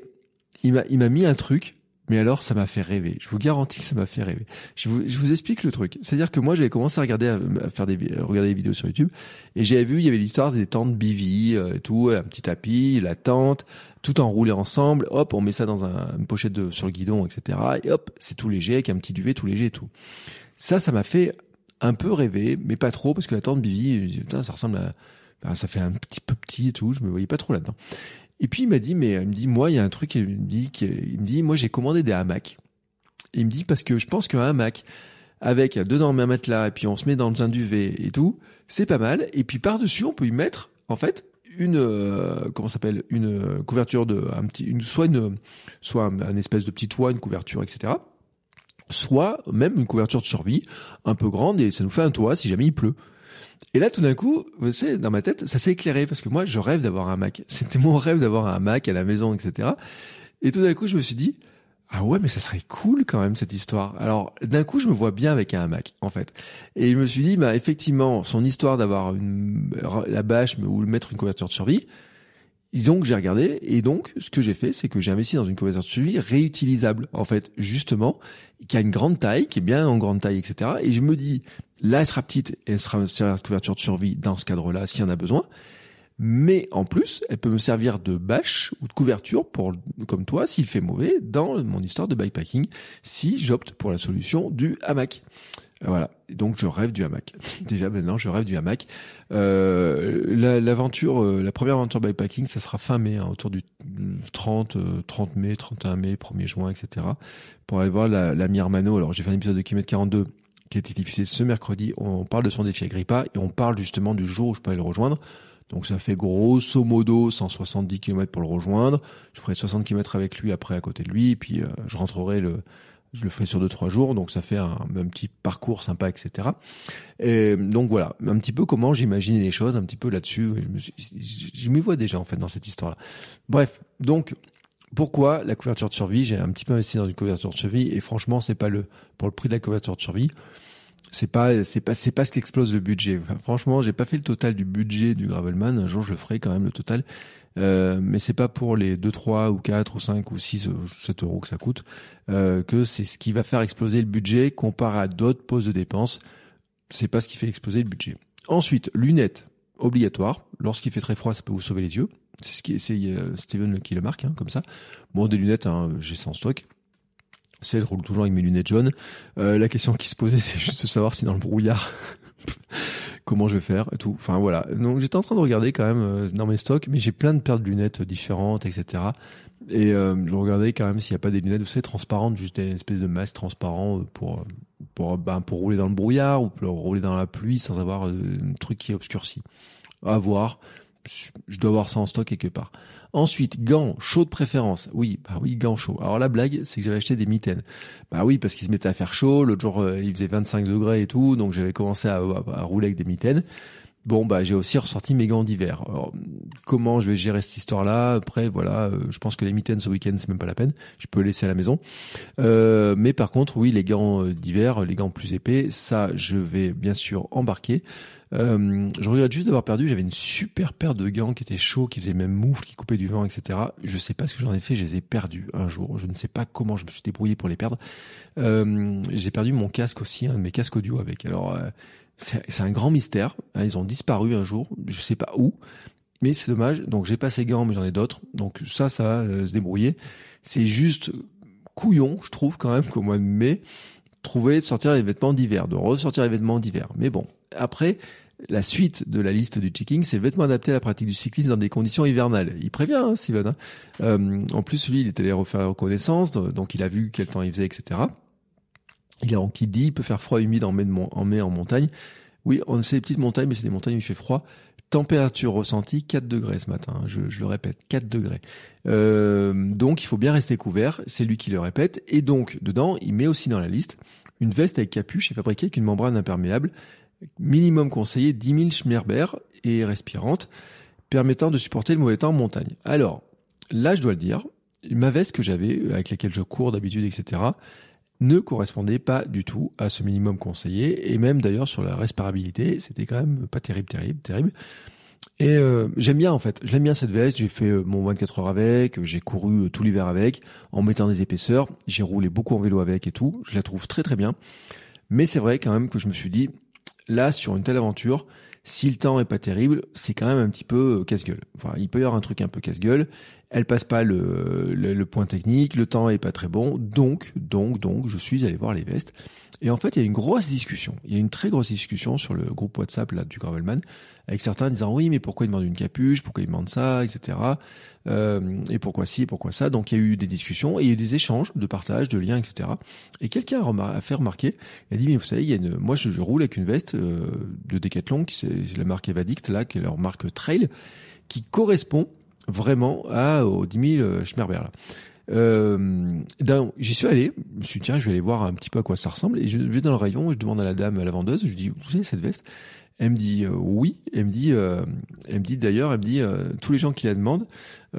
il m'a mis un truc, mais alors ça m'a fait rêver. Je vous garantis que ça m'a fait rêver. Je vous, je vous explique le truc. C'est-à-dire que moi, j'avais commencé à regarder, à faire des, regarder des vidéos sur YouTube, et j'avais vu, il y avait l'histoire des tentes BV euh, et tout, un petit tapis, la tente, tout enroulé ensemble. Hop, on met ça dans un, une pochette de, sur le guidon, etc. Et hop, c'est tout léger, avec un petit duvet tout léger et tout. Ça, ça m'a fait un peu rêver, mais pas trop, parce que la tente Bivi, ça ressemble à, ça fait un petit peu petit et tout, je me voyais pas trop là-dedans. Et puis il m'a dit, mais il me dit, moi, il y a un truc, il me dit, il me dit, moi, j'ai commandé des hamacs. il me dit, parce que je pense qu'un hamac, avec dedans un matelas, et puis on se met dans un duvet et tout, c'est pas mal. Et puis par-dessus, on peut y mettre, en fait, une euh, comment s'appelle une couverture de un petit une soit une soit un, espèce de petit toit une couverture etc soit même une couverture de survie un peu grande et ça nous fait un toit si jamais il pleut. Et là, tout d'un coup, vous savez, dans ma tête, ça s'est éclairé parce que moi, je rêve d'avoir un Mac. C'était mon rêve d'avoir un Mac à la maison, etc. Et tout d'un coup, je me suis dit, ah ouais, mais ça serait cool quand même cette histoire. Alors d'un coup, je me vois bien avec un Mac en fait. Et je me suis dit, bah effectivement, son histoire d'avoir une la bâche ou mettre une couverture de survie. Donc j'ai regardé et donc ce que j'ai fait, c'est que j'ai investi dans une couverture de survie réutilisable en fait, justement, qui a une grande taille, qui est bien en grande taille, etc. Et je me dis, là, elle sera petite et elle sera une couverture de survie dans ce cadre-là s'il y en a besoin mais en plus, elle peut me servir de bâche ou de couverture pour, comme toi, s'il fait mauvais, dans mon histoire de bikepacking, si j'opte pour la solution du hamac. Euh, voilà. donc je rêve du hamac. Déjà maintenant, je rêve du hamac. Euh, l'aventure, euh, la, première aventure bikepacking, ça sera fin mai, hein, autour du 30, 30 mai, 31 mai, 1er juin, etc. Pour aller voir la, la. Alors j'ai fait un épisode de km 42 qui a été diffusé ce mercredi. On parle de son défi Agrippa et on parle justement du jour où je peux aller le rejoindre. Donc ça fait grosso modo 170 km pour le rejoindre. Je ferai 60 km avec lui après à côté de lui, et puis euh, je rentrerai le, je le ferai sur deux trois jours, donc ça fait un, petit parcours sympa, etc. Et donc voilà, un petit peu comment j'imaginais les choses, un petit peu là-dessus. Je m'y vois déjà en fait dans cette histoire-là. Bref, donc pourquoi la couverture de survie J'ai un petit peu investi dans une couverture de survie et franchement, c'est pas le pour le prix de la couverture de survie c'est pas c'est pas c'est pas ce qui explose le budget. Franchement, j'ai pas fait le total du budget du Gravelman. Un jour, je le ferai quand même le total. Euh, mais c'est pas pour les 2, 3 ou 4 ou 5 ou 6 ou 7 euros que ça coûte euh, que c'est ce qui va faire exploser le budget comparé à d'autres postes de dépenses. C'est pas ce qui fait exploser le budget. Ensuite, lunettes obligatoire. Lorsqu'il fait très froid, ça peut vous sauver les yeux. C'est ce qui Steven qui le marque hein, comme ça. Bon, des lunettes, hein, j'ai sans stock. C'est, je roule toujours avec mes lunettes jaunes. Euh, la question qui se posait, c'est juste de savoir si dans le brouillard, comment je vais faire et tout. Enfin voilà. Donc j'étais en train de regarder quand même euh, dans mes stocks, mais j'ai plein de paires de lunettes différentes, etc. Et euh, je regardais quand même s'il n'y a pas des lunettes, vous savez, transparentes, juste des espèces de masques transparents pour pour ben, pour rouler dans le brouillard ou pour rouler dans la pluie sans avoir un truc qui est obscurci. À voir. Je dois avoir ça en stock quelque part. Ensuite, gants, chauds de préférence. Oui, bah oui, gants chauds. Alors la blague, c'est que j'avais acheté des mitaines. Bah oui, parce qu'ils se mettaient à faire chaud. L'autre jour, euh, il faisait 25 degrés et tout, donc j'avais commencé à, rouler avec des mitaines. Bon, bah j'ai aussi ressorti mes gants d'hiver. comment je vais gérer cette histoire-là? Après, voilà, euh, je pense que les mitaines ce week-end, c'est même pas la peine. Je peux laisser à la maison. Euh, mais par contre, oui, les gants d'hiver, les gants plus épais, ça, je vais bien sûr embarquer. Euh, je regrette juste d'avoir perdu. J'avais une super paire de gants qui étaient chauds, qui faisaient même moufle, qui coupaient du vent, etc. Je sais pas ce que j'en ai fait. Je les ai perdus un jour. Je ne sais pas comment je me suis débrouillé pour les perdre. Euh, j'ai perdu mon casque aussi, un de mes casques audio avec. Alors euh, c'est un grand mystère. Hein, ils ont disparu un jour. Je sais pas où. Mais c'est dommage. Donc j'ai pas ces gants, mais j'en ai d'autres. Donc ça, ça va euh, se débrouiller. C'est juste couillon, je trouve quand même qu'au mois de mai, trouver de sortir les vêtements d'hiver, de ressortir les vêtements d'hiver. Mais bon, après, la suite de la liste du checking, c'est vêtements adaptés à la pratique du cyclisme dans des conditions hivernales. Il prévient, hein, Steven. Hein. Euh, en plus, lui, il est allé refaire la reconnaissance, donc il a vu quel temps il faisait, etc. Il a qui dit, il peut faire froid humide en mai, en, mai en montagne. Oui, on sait des petites montagnes, mais c'est des montagnes où il fait froid. Température ressentie 4 degrés ce matin, hein, je, le répète, 4 degrés. Euh, donc il faut bien rester couvert, c'est lui qui le répète. Et donc dedans, il met aussi dans la liste une veste avec capuche et fabriquée avec une membrane imperméable minimum conseillé 10 000 Schmerber et respirante, permettant de supporter le mauvais temps en montagne. Alors, là, je dois le dire, ma veste que j'avais, avec laquelle je cours d'habitude, etc., ne correspondait pas du tout à ce minimum conseillé, et même d'ailleurs sur la respirabilité, c'était quand même pas terrible, terrible, terrible. Et euh, j'aime bien en fait, j'aime bien cette veste, j'ai fait euh, mon 24 heures avec, j'ai couru euh, tout l'hiver avec, en mettant des épaisseurs, j'ai roulé beaucoup en vélo avec et tout, je la trouve très très bien. Mais c'est vrai quand même que je me suis dit, là, sur une telle aventure, si le temps est pas terrible, c'est quand même un petit peu euh, casse-gueule. Enfin, il peut y avoir un truc un peu casse-gueule. Elle passe pas le, le, point technique, le temps est pas très bon. Donc, donc, donc, je suis allé voir les vestes. Et en fait, il y a une grosse discussion. Il y a une très grosse discussion sur le groupe WhatsApp là du Gravelman, avec certains disant oui, mais pourquoi il demande une capuche, pourquoi il demande ça, etc. Euh, et pourquoi ci, pourquoi ça? Donc il y a eu des discussions et il y a eu des échanges de partage, de liens, etc. Et quelqu'un a, fait remarquer, il a dit mais vous savez, il y a une, moi je, roule avec une veste euh, de Decathlon, qui c'est la marque Evadict là, qui est leur marque Trail, qui correspond vraiment à aux 10 000 Schmerber là. Euh, j'y suis allé, je me suis dit tiens, je vais aller voir un petit peu à quoi ça ressemble. Et je vais dans le rayon, je demande à la dame, à la vendeuse, je lui dis vous avez cette veste? Elle me dit euh, oui. Elle me dit, euh, elle me dit d'ailleurs, elle me dit euh, tous les gens qui la demandent.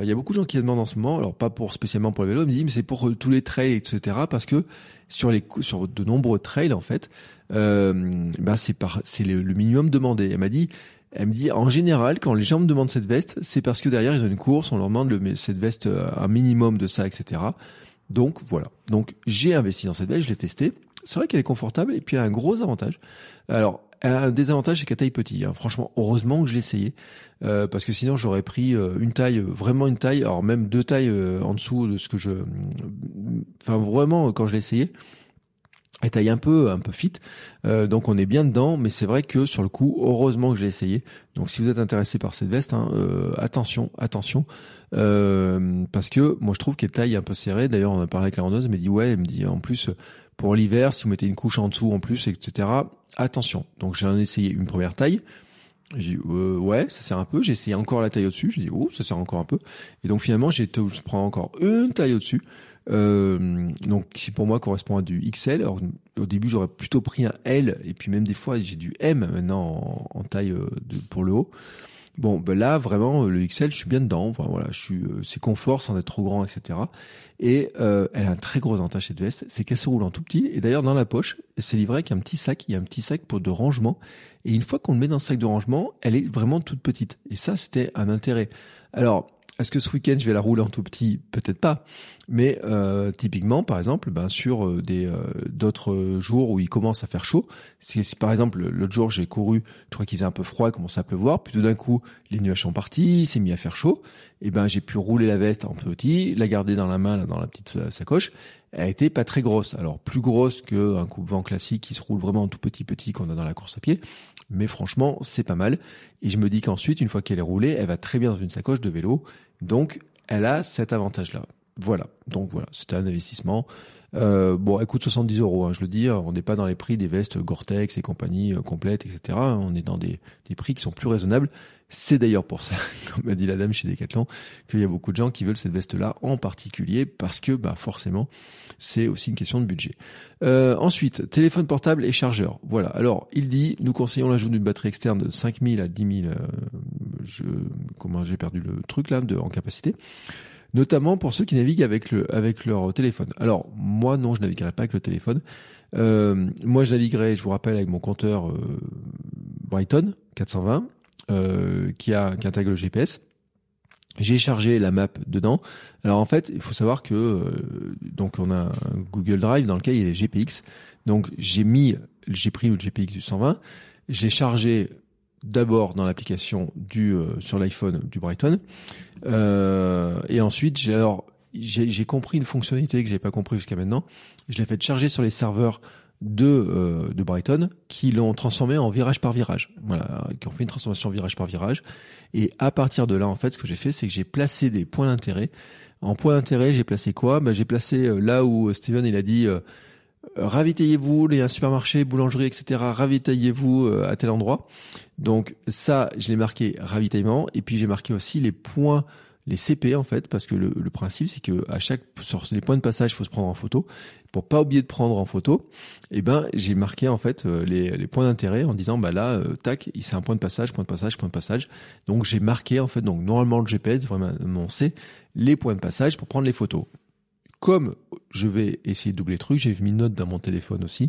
Il y a beaucoup de gens qui la demandent en ce moment. Alors pas pour spécialement pour le vélo. Elle me dit mais c'est pour tous les trails etc. Parce que sur les sur de nombreux trails en fait, bah c'est par c'est le, le minimum demandé. Elle m'a dit elle me dit, en général, quand les gens me demandent cette veste, c'est parce que derrière, ils ont une course, on leur demande le, cette veste euh, un minimum de ça, etc. Donc, voilà. Donc, j'ai investi dans cette veste, je l'ai testée. C'est vrai qu'elle est confortable et puis elle a un gros avantage. Alors, un désavantage, c'est qu'elle taille petit. Hein. Franchement, heureusement que je l'ai essayé. Euh, parce que sinon, j'aurais pris euh, une taille, vraiment une taille, alors même deux tailles en dessous de ce que je... Enfin, vraiment, quand je l'ai essayé, elle taille un peu un peu fit euh, donc on est bien dedans mais c'est vrai que sur le coup heureusement que j'ai essayé donc si vous êtes intéressé par cette veste hein, euh, attention attention euh, parce que moi je trouve qu'elle taille un peu serrée d'ailleurs on a parlé avec la vendeuse elle m'a dit ouais elle me dit en plus pour l'hiver si vous mettez une couche en dessous en plus etc attention. Donc j'ai essayé une première taille. J'ai dit ouais ça sert un peu. J'ai essayé encore la taille au dessus j'ai dit oh ça sert encore un peu. Et donc finalement j'ai je prends encore une taille au dessus euh, donc qui pour moi correspond à du XL. Au début j'aurais plutôt pris un L. Et puis même des fois j'ai du M maintenant en, taille euh, pour le haut. Bon, ben là vraiment le XL, je suis bien dedans. Voilà, je suis, euh, c'est confort sans être trop grand, etc. Et euh, elle a un très gros avantage cette veste, c'est qu'elle se roule en tout petit. Et d'ailleurs dans la poche, c'est livré avec un petit sac. Il y a un petit sac pour de rangement. Et une fois qu'on le met dans le sac de rangement, elle est vraiment toute petite. Et ça, c'était un intérêt. Alors est-ce que ce week-end je vais la rouler en tout petit? Peut-être pas. Mais euh, typiquement, par exemple, ben, sur euh, des euh, d'autres jours où il commence à faire chaud, si, si par exemple l'autre jour j'ai couru, je crois qu'il faisait un peu froid, il commençait à pleuvoir, puis tout d'un coup les nuages sont partis, il s'est mis à faire chaud, et ben j'ai pu rouler la veste en petit, la garder dans la main là, dans la petite sacoche. Elle était pas très grosse, alors plus grosse qu'un coupe-vent classique qui se roule vraiment en tout petit petit qu'on a dans la course à pied, mais franchement c'est pas mal. Et je me dis qu'ensuite une fois qu'elle est roulée, elle va très bien dans une sacoche de vélo, donc elle a cet avantage là. Voilà. Donc voilà, c'était un investissement. Euh, bon, elle coûte 70 euros, hein, je le dis. On n'est pas dans les prix des vestes Gore-Tex et compagnie euh, complètes, etc. On est dans des, des prix qui sont plus raisonnables. C'est d'ailleurs pour ça, comme a dit la dame chez Decathlon, qu'il y a beaucoup de gens qui veulent cette veste-là en particulier parce que, bah, forcément, c'est aussi une question de budget. Euh, ensuite, téléphone portable et chargeur. Voilà. Alors, il dit, nous conseillons l'ajout d'une batterie externe de 5000 à 10 000. Euh, je, comment j'ai perdu le truc là de en capacité notamment pour ceux qui naviguent avec le avec leur téléphone. Alors moi non, je naviguerai pas avec le téléphone. Euh, moi je naviguerai, je vous rappelle, avec mon compteur euh, Brighton 420 euh, qui a qui intègre le GPS. J'ai chargé la map dedans. Alors en fait, il faut savoir que euh, donc on a un Google Drive dans lequel il y a les GPX. Donc j'ai mis, j'ai pris le GPX du 120, j'ai chargé d'abord dans l'application du sur l'iPhone du Brighton euh, et ensuite j'ai compris une fonctionnalité que j'avais pas compris jusqu'à maintenant. Je l'ai fait charger sur les serveurs de euh, de Brighton qui l'ont transformé en virage par virage. Voilà qui ont fait une transformation virage par virage. Et à partir de là en fait ce que j'ai fait c'est que j'ai placé des points d'intérêt. En point d'intérêt j'ai placé quoi? Bah, j'ai placé là où Steven il a dit ravitaillez-vous, il y a un supermarché, boulangerie, etc. Ravitaillez-vous euh, à tel endroit. Donc ça, je l'ai marqué ravitaillement. Et puis j'ai marqué aussi les points, les CP en fait, parce que le, principe c'est que à chaque sur les points de passage, il faut se prendre en photo. Pour pas oublier de prendre en photo, eh ben j'ai marqué en fait euh, les, les points d'intérêt en disant bah là, euh, tac, c'est un point de passage, point de passage, point de passage. Donc j'ai marqué en fait donc normalement le GPS vraiment c'est les points de passage pour prendre les photos comme je vais essayer de doubler le truc, j'ai mis une note dans mon téléphone aussi.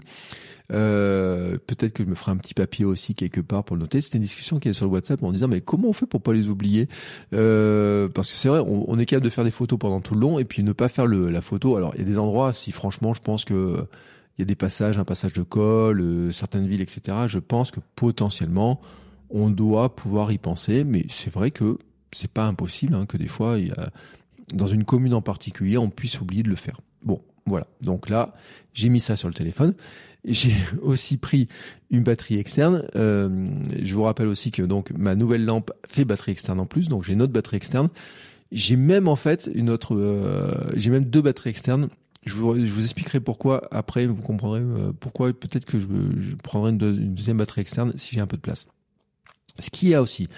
Euh, peut-être que je me ferai un petit papier aussi quelque part pour le noter. C'était une discussion qui est sur le WhatsApp en disant mais comment on fait pour pas les oublier euh, Parce que c'est vrai, on, est capable de faire des photos pendant tout le long et puis ne pas faire le, la photo. Alors il y a des endroits, si franchement je pense que il y a des passages, un passage de col, euh, certaines villes, etc. Je pense que potentiellement on doit pouvoir y penser, mais c'est vrai que c'est pas impossible hein, que des fois il y a dans une commune en particulier, on puisse oublier de le faire. Bon, voilà. Donc là, j'ai mis ça sur le téléphone. J'ai aussi pris une batterie externe. Euh, je vous rappelle aussi que donc ma nouvelle lampe fait batterie externe en plus, donc j'ai une autre batterie externe. J'ai même en fait une autre, euh, j'ai même deux batteries externes. Je vous, expliquerai pourquoi après, vous comprendrez euh, pourquoi peut-être que je, prendrai une, deuxième batterie externe si j'ai un peu de place. Ce qu'il y a aussi,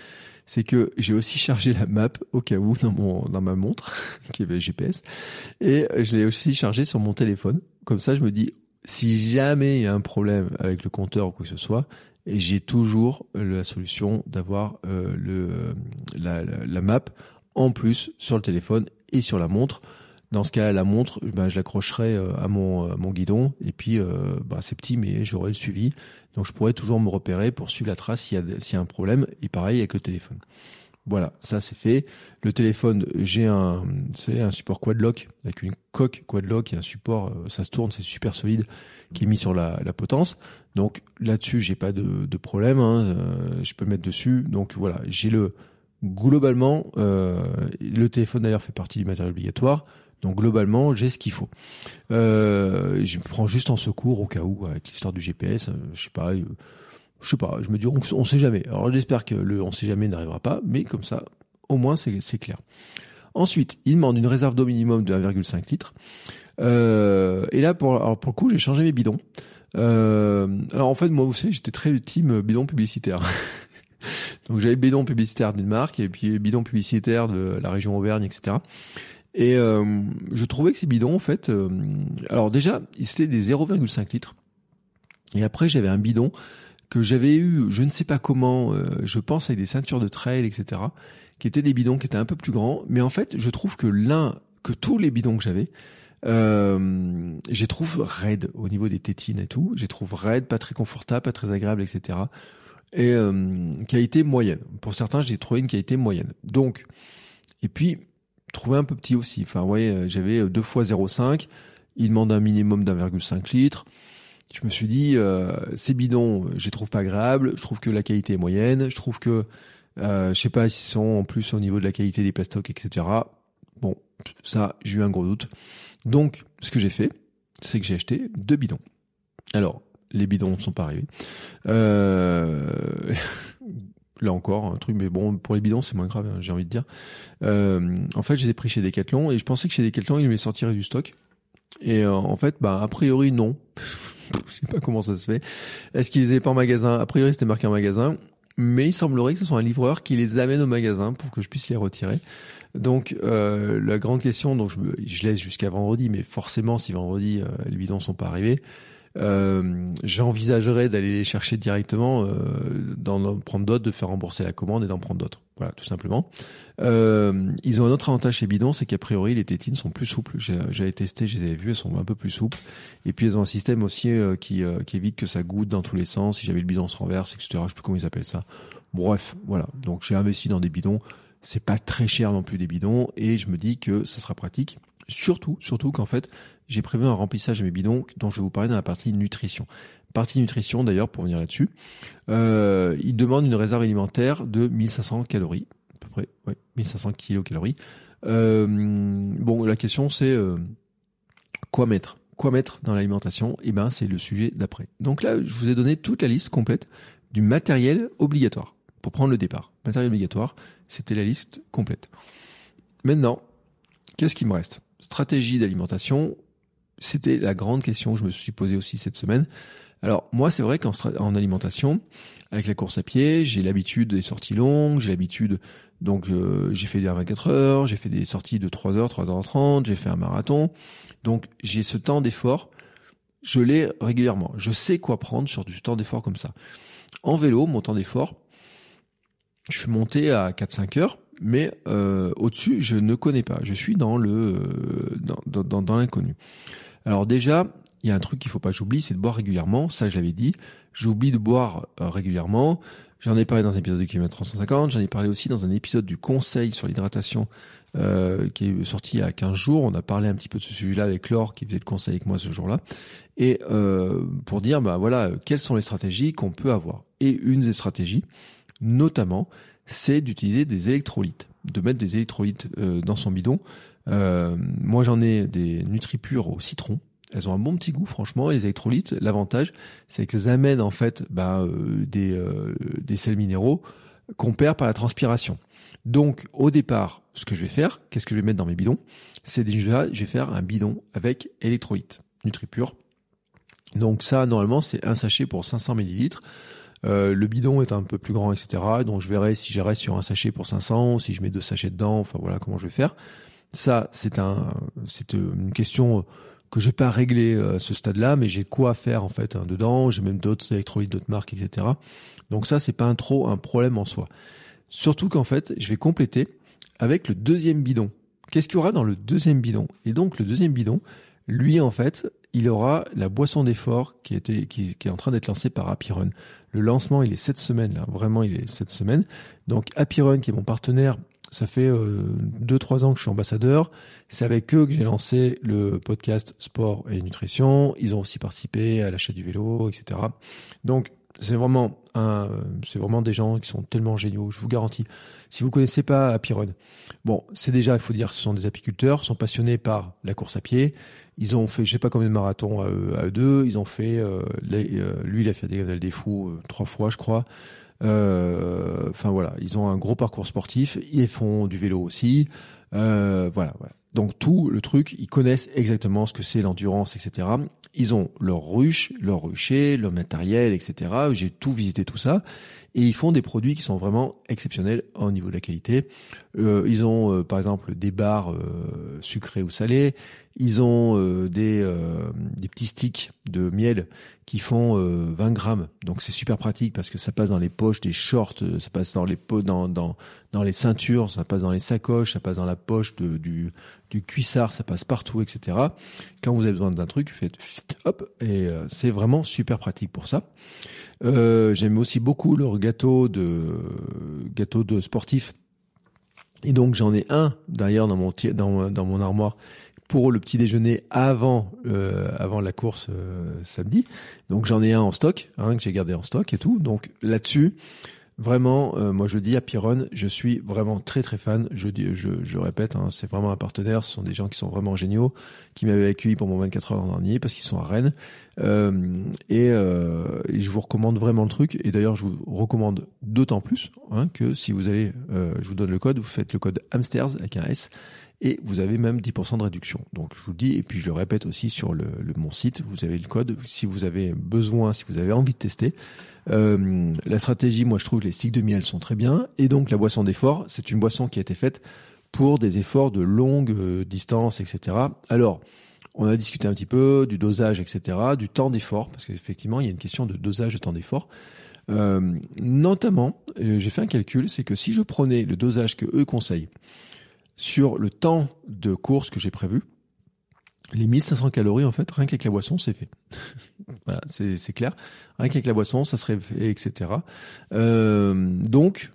c'est que j'ai aussi chargé la map au cas où dans mon dans ma montre qui avait GPS et je l'ai aussi chargé sur mon téléphone. Comme ça, je me dis si jamais il y a un problème avec le compteur ou quoi que ce soit, et j'ai toujours la solution d'avoir euh, le la, la, map en plus sur le téléphone et sur la montre. Dans ce cas-là, la montre, ben, je l'accrocherai euh, à mon, mon guidon et puis ben, c'est petit mais j'aurai le suivi. Donc je pourrais toujours me repérer pour suivre la trace s'il y, y a un problème et pareil avec le téléphone. Voilà, ça c'est fait. Le téléphone, j'ai un, un support quad-lock avec une coque quad-lock et un support, ça se tourne, c'est super solide, qui est mis sur la, la potence. Donc là-dessus, j'ai pas de, de problème. Hein, euh, je peux mettre dessus. Donc voilà, j'ai le globalement euh, le téléphone d'ailleurs fait partie du matériel obligatoire. Donc globalement, j'ai ce qu'il faut. Euh, je me prends juste en secours au cas où avec l'histoire du GPS. Euh, je sais pas. Euh, je sais pas. Je me dis on, on sait jamais. Alors j'espère que le on sait jamais n'arrivera pas, mais comme ça, au moins c'est clair. Ensuite, il demande une réserve d'eau minimum de 1,5 litre. Et là, pour, alors pour le coup, j'ai changé mes bidons. Alors en fait, moi, vous savez, j'étais très team bidon publicitaire. Donc j'avais bidon publicitaire d'une marque et puis bidon publicitaire de la région Auvergne, etc. Et euh, je trouvais que ces bidons, en fait, euh, alors déjà, c'était des 0,5 litres. Et après, j'avais un bidon que j'avais eu, je ne sais pas comment, euh, je pense avec des ceintures de trail, etc., qui étaient des bidons qui étaient un peu plus grands. Mais en fait, je trouve que l'un, que tous les bidons que j'avais, euh, j'ai trouve raide au niveau des tétines et tout. J'ai trouve raide, pas très confortable, pas très agréable, etc. Et euh, qualité moyenne. Pour certains, j'ai trouvé une qualité moyenne. Donc, et puis trouvé un peu petit aussi. Enfin, vous euh, j'avais 2 fois 0,5. Il demande un minimum d'1,5 litre. Je me suis dit, euh, ces bidons, je les trouve pas agréables. Je trouve que la qualité est moyenne. Je trouve que, euh, je sais pas s'ils sont en plus au niveau de la qualité des plastocs, etc. Bon, ça, j'ai eu un gros doute. Donc, ce que j'ai fait, c'est que j'ai acheté deux bidons. Alors, les bidons ne sont pas arrivés. Euh, là encore, un truc, mais bon, pour les bidons, c'est moins grave, hein, j'ai envie de dire. Euh, en fait, je les ai pris chez Decathlon et je pensais que chez Decathlon, ils me sortiraient du stock. Et euh, en fait, bah, a priori, non. je sais pas comment ça se fait. Est-ce qu'ils les pas en magasin? A priori, c'était marqué en magasin. Mais il semblerait que ce soit un livreur qui les amène au magasin pour que je puisse les retirer. Donc euh, la grande question, donc je, je laisse jusqu'à vendredi, mais forcément si vendredi euh, les bidons sont pas arrivés, euh, j'envisagerais d'aller les chercher directement, euh, d'en prendre d'autres, de faire rembourser la commande et d'en prendre d'autres. Voilà, tout simplement. Euh, ils ont un autre avantage chez Bidon, c'est qu'a priori les tétines sont plus souples. J'avais testé, je les avais vues, elles sont un peu plus souples. Et puis elles ont un système aussi euh, qui, euh, qui évite que ça goûte dans tous les sens. Si jamais le bidon se renverse, etc. Je sais plus comment ils appellent ça. Bref, voilà. Donc j'ai investi dans des bidons. C'est pas très cher non plus des bidons et je me dis que ça sera pratique. Surtout, surtout qu'en fait, j'ai prévu un remplissage de mes bidons dont je vais vous parler dans la partie nutrition. Partie nutrition d'ailleurs, pour venir là-dessus, euh, il demande une réserve alimentaire de 1500 calories, à peu près, ouais, 1500 kilocalories. Euh, bon, la question c'est euh, quoi mettre? Quoi mettre dans l'alimentation? Eh ben, c'est le sujet d'après. Donc là, je vous ai donné toute la liste complète du matériel obligatoire pour prendre le départ. Matériel obligatoire, c'était la liste complète. Maintenant, qu'est-ce qui me reste? Stratégie d'alimentation, c'était la grande question que je me suis posée aussi cette semaine. Alors moi, c'est vrai qu'en en alimentation, avec la course à pied, j'ai l'habitude des sorties longues, j'ai l'habitude donc euh, j'ai fait des 24 heures, j'ai fait des sorties de 3 heures, 3 heures 30, j'ai fait un marathon. Donc j'ai ce temps d'effort, je l'ai régulièrement. Je sais quoi prendre sur du temps d'effort comme ça. En vélo, mon temps d'effort, je suis monté à 4-5 heures, mais euh, au-dessus, je ne connais pas. Je suis dans le euh, dans l'inconnu. Alors déjà, il y a un truc qu'il faut pas j'oublie, c'est de boire régulièrement. Ça, je l'avais dit. J'oublie de boire euh, régulièrement. J'en ai parlé dans un épisode de Kilomètre 350. J'en ai parlé aussi dans un épisode du Conseil sur l'hydratation euh, qui est sorti il y a 15 jours. On a parlé un petit peu de ce sujet-là avec Laure qui faisait le conseil avec moi ce jour-là. Et euh, pour dire, bah voilà, quelles sont les stratégies qu'on peut avoir. Et une des stratégies, notamment, c'est d'utiliser des électrolytes, de mettre des électrolytes dans son bidon euh, moi, j'en ai des NutriPure au citron. Elles ont un bon petit goût, franchement. Les électrolytes, l'avantage, c'est qu'elles amènent en fait bah, euh, des, euh, des sels minéraux qu'on perd par la transpiration. Donc, au départ, ce que je vais faire, qu'est-ce que je vais mettre dans mes bidons? C'est déjà, je vais faire un bidon avec électrolytes, NutriPure. Donc ça, normalement, c'est un sachet pour 500 millilitres. le bidon est un peu plus grand, etc. Donc je verrai si j'arrête sur un sachet pour 500, si je mets deux sachets dedans, enfin voilà comment je vais faire. Ça, c'est c'est une question que j'ai pas réglée à ce stade-là, mais j'ai quoi faire en fait hein, dedans. J'ai même d'autres électrolytes, d'autres marques, etc. Donc ça, c'est pas un trop un problème en soi. Surtout qu'en fait, je vais compléter avec le deuxième bidon. Qu'est-ce qu'il y aura dans le deuxième bidon? Et donc le deuxième bidon, lui en fait, il aura la boisson d'effort qui, était, qui, qui est en train d'être lancée par Happy Run. Le lancement, il est cette semaine là, vraiment, il est cette semaine. Donc Happy Run, qui est mon partenaire, ça fait euh, deux trois ans que je suis ambassadeur. C'est avec eux que j'ai lancé le podcast Sport et Nutrition. Ils ont aussi participé à l'achat du vélo, etc. Donc c'est vraiment un, c'est vraiment des gens qui sont tellement géniaux. Je vous garantis. Si vous connaissez pas Apiron, bon, c'est déjà, il faut dire, ce sont des apiculteurs, sont passionnés par la course à pied. Ils ont fait, je sais pas combien de marathons à eux, deux. Ils ont fait, euh, euh, lui, il a fait des des fous euh, trois fois, je crois. Enfin voilà, ils ont un gros parcours sportif. Ils font du vélo aussi. voilà, voilà. Donc tout le truc, ils connaissent exactement ce que c'est l'endurance, etc. Ils ont leur ruche, leur rucher, leur matériel, etc. J'ai tout visité tout ça. Et ils font des produits qui sont vraiment exceptionnels au niveau de la qualité. Euh, ils ont euh, par exemple des barres euh, sucrées ou salées. Ils ont euh, des, des petits sticks de miel qui font 20 grammes. Donc c'est super pratique parce que ça passe dans les poches des shorts, ça passe dans les dans, dans, dans les ceintures, ça passe dans les sacoches, ça passe dans la poche du, du cuissard, ça passe partout, etc. Quand vous avez besoin d'un truc, faites hop, et c'est vraiment super pratique pour ça. Euh, J'aime aussi beaucoup leur gâteau de gâteau de sportif. Et donc j'en ai un d'ailleurs dans mon dans, dans mon armoire pour le petit déjeuner avant euh, avant la course euh, samedi. Donc j'en ai un en stock, hein, que j'ai gardé en stock et tout. Donc là-dessus, Vraiment, euh, moi je dis à Piron, je suis vraiment très très fan. Je, je, je répète, hein, c'est vraiment un partenaire. Ce sont des gens qui sont vraiment géniaux, qui m'avaient accueilli pour mon 24 heures l'an dernier parce qu'ils sont à Rennes. Euh, et, euh, et, je vous recommande vraiment le truc. Et d'ailleurs, je vous recommande d'autant plus hein, que si vous allez, euh, je vous donne le code, vous faites le code Hamsters avec un S et vous avez même 10% de réduction. Donc je vous le dis, et puis je le répète aussi sur le, le, mon site, vous avez le code si vous avez besoin, si vous avez envie de tester. Euh, la stratégie, moi je trouve que les sticks de miel sont très bien, et donc la boisson d'effort, c'est une boisson qui a été faite pour des efforts de longue euh, distance, etc. Alors, on a discuté un petit peu du dosage, etc., du temps d'effort, parce qu'effectivement, il y a une question de dosage de temps d'effort. Euh, notamment, euh, j'ai fait un calcul, c'est que si je prenais le dosage que eux conseillent, sur le temps de course que j'ai prévu, les 1500 calories, en fait, rien qu'avec la boisson, c'est fait. voilà, c'est clair. Rien qu'avec la boisson, ça serait fait, etc. Euh, donc,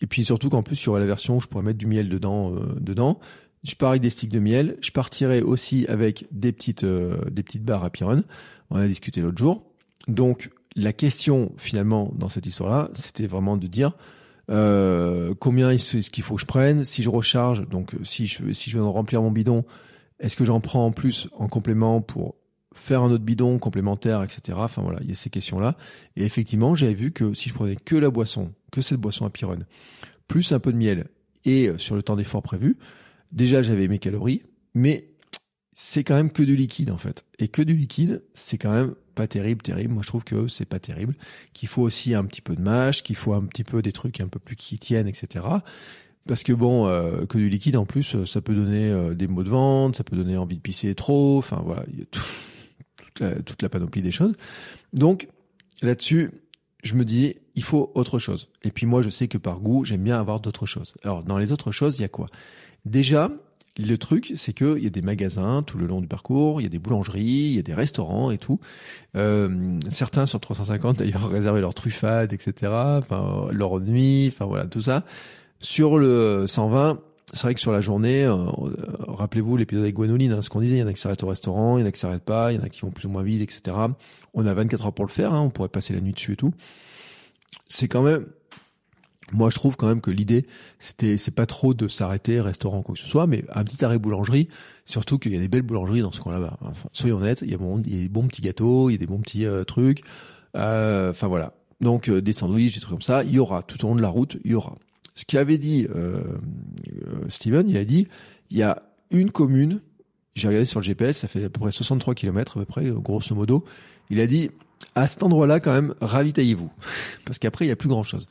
et puis surtout qu'en plus, aurait la version où je pourrais mettre du miel dedans. Euh, dedans. Je parie des sticks de miel. Je partirai aussi avec des petites, euh, des petites barres à Pyron. On a discuté l'autre jour. Donc, la question, finalement, dans cette histoire-là, c'était vraiment de dire, euh, combien est-ce qu'il faut que je prenne Si je recharge, donc si je, si je viens de remplir mon bidon, est-ce que j'en prends en plus en complément pour faire un autre bidon complémentaire, etc. Enfin voilà, il y a ces questions-là. Et effectivement, j'avais vu que si je prenais que la boisson, que cette boisson à Pyrone, plus un peu de miel et euh, sur le temps d'effort prévu, déjà j'avais mes calories, mais c'est quand même que du liquide en fait. Et que du liquide, c'est quand même pas terrible, terrible. Moi, je trouve que c'est pas terrible. Qu'il faut aussi un petit peu de mâche, qu'il faut un petit peu des trucs un peu plus qui tiennent, etc. Parce que bon, euh, que du liquide en plus, euh, ça peut donner euh, des maux de ventre, ça peut donner envie de pisser trop. Enfin voilà, il y a toute, la, toute la panoplie des choses. Donc là-dessus, je me dis, il faut autre chose. Et puis moi, je sais que par goût, j'aime bien avoir d'autres choses. Alors dans les autres choses, il y a quoi? Déjà, le truc, c'est qu'il y a des magasins tout le long du parcours, il y a des boulangeries, il y a des restaurants et tout. Euh, certains sur 350 d'ailleurs réservaient leur truffade, etc. Enfin leur nuit, enfin voilà tout ça. Sur le 120, c'est vrai que sur la journée, euh, rappelez-vous l'épisode avec Gwenoline, hein, ce qu'on disait, il y en a qui s'arrêtent au restaurant, il y en a qui s'arrêtent pas, il y en a qui vont plus ou moins vite, etc. On a 24 heures pour le faire, hein, on pourrait passer la nuit dessus et tout. C'est quand même moi, je trouve quand même que l'idée, c'était, c'est pas trop de s'arrêter, restaurant, quoi que ce soit, mais un petit arrêt boulangerie, surtout qu'il y a des belles boulangeries dans ce coin-là. Enfin, soyons honnêtes, il y, a y des bons petits gâteaux, il y a des bons petits euh, trucs. Euh, enfin voilà. Donc euh, des sandwichs, des trucs comme ça, il y aura tout au long de la route, il y aura. Ce qu'avait dit euh, Steven, il a dit, il y a une commune. J'ai regardé sur le GPS, ça fait à peu près 63 km à peu près, grosso modo. Il a dit, à cet endroit-là, quand même, ravitaillez-vous. Parce qu'après, il n'y a plus grand-chose.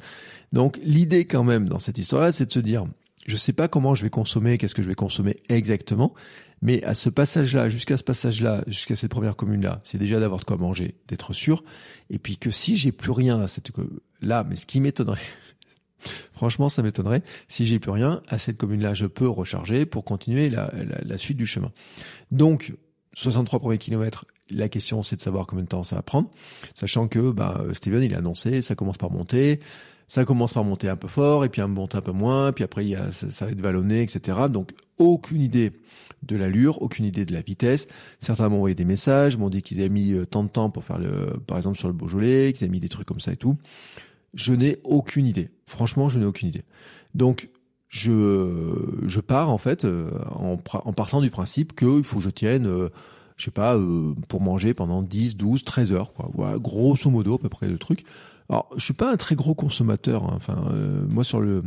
Donc, l'idée, quand même, dans cette histoire-là, c'est de se dire, je sais pas comment je vais consommer, qu'est-ce que je vais consommer exactement, mais à ce passage-là, jusqu'à ce passage-là, jusqu'à cette première commune-là, c'est déjà d'avoir de quoi manger, d'être sûr, et puis que si j'ai plus rien à cette là, mais ce qui m'étonnerait, franchement, ça m'étonnerait, si j'ai plus rien à cette commune-là, je peux recharger pour continuer la, la suite du chemin. Donc, 63 premiers kilomètres, la question c'est de savoir combien de temps ça va prendre, sachant que bah, Steven il a annoncé, ça commence par monter, ça commence par monter un peu fort, et puis à monter un peu moins, puis après il y a, ça, va être vallonné, etc. Donc aucune idée de l'allure, aucune idée de la vitesse. Certains m'ont envoyé des messages, m'ont dit qu'ils avaient mis euh, tant de temps pour faire le, par exemple sur le Beaujolais, qu'ils avaient mis des trucs comme ça et tout. Je n'ai aucune idée. Franchement, je n'ai aucune idée. Donc je, je pars en fait euh, en, en partant du principe qu'il faut que je tienne, euh, je sais pas, pour manger pendant 10, 12, 13 heures. Quoi. Voilà, grosso modo à peu près le truc. Alors, je suis pas un très gros consommateur. Hein. Enfin, euh, moi sur le,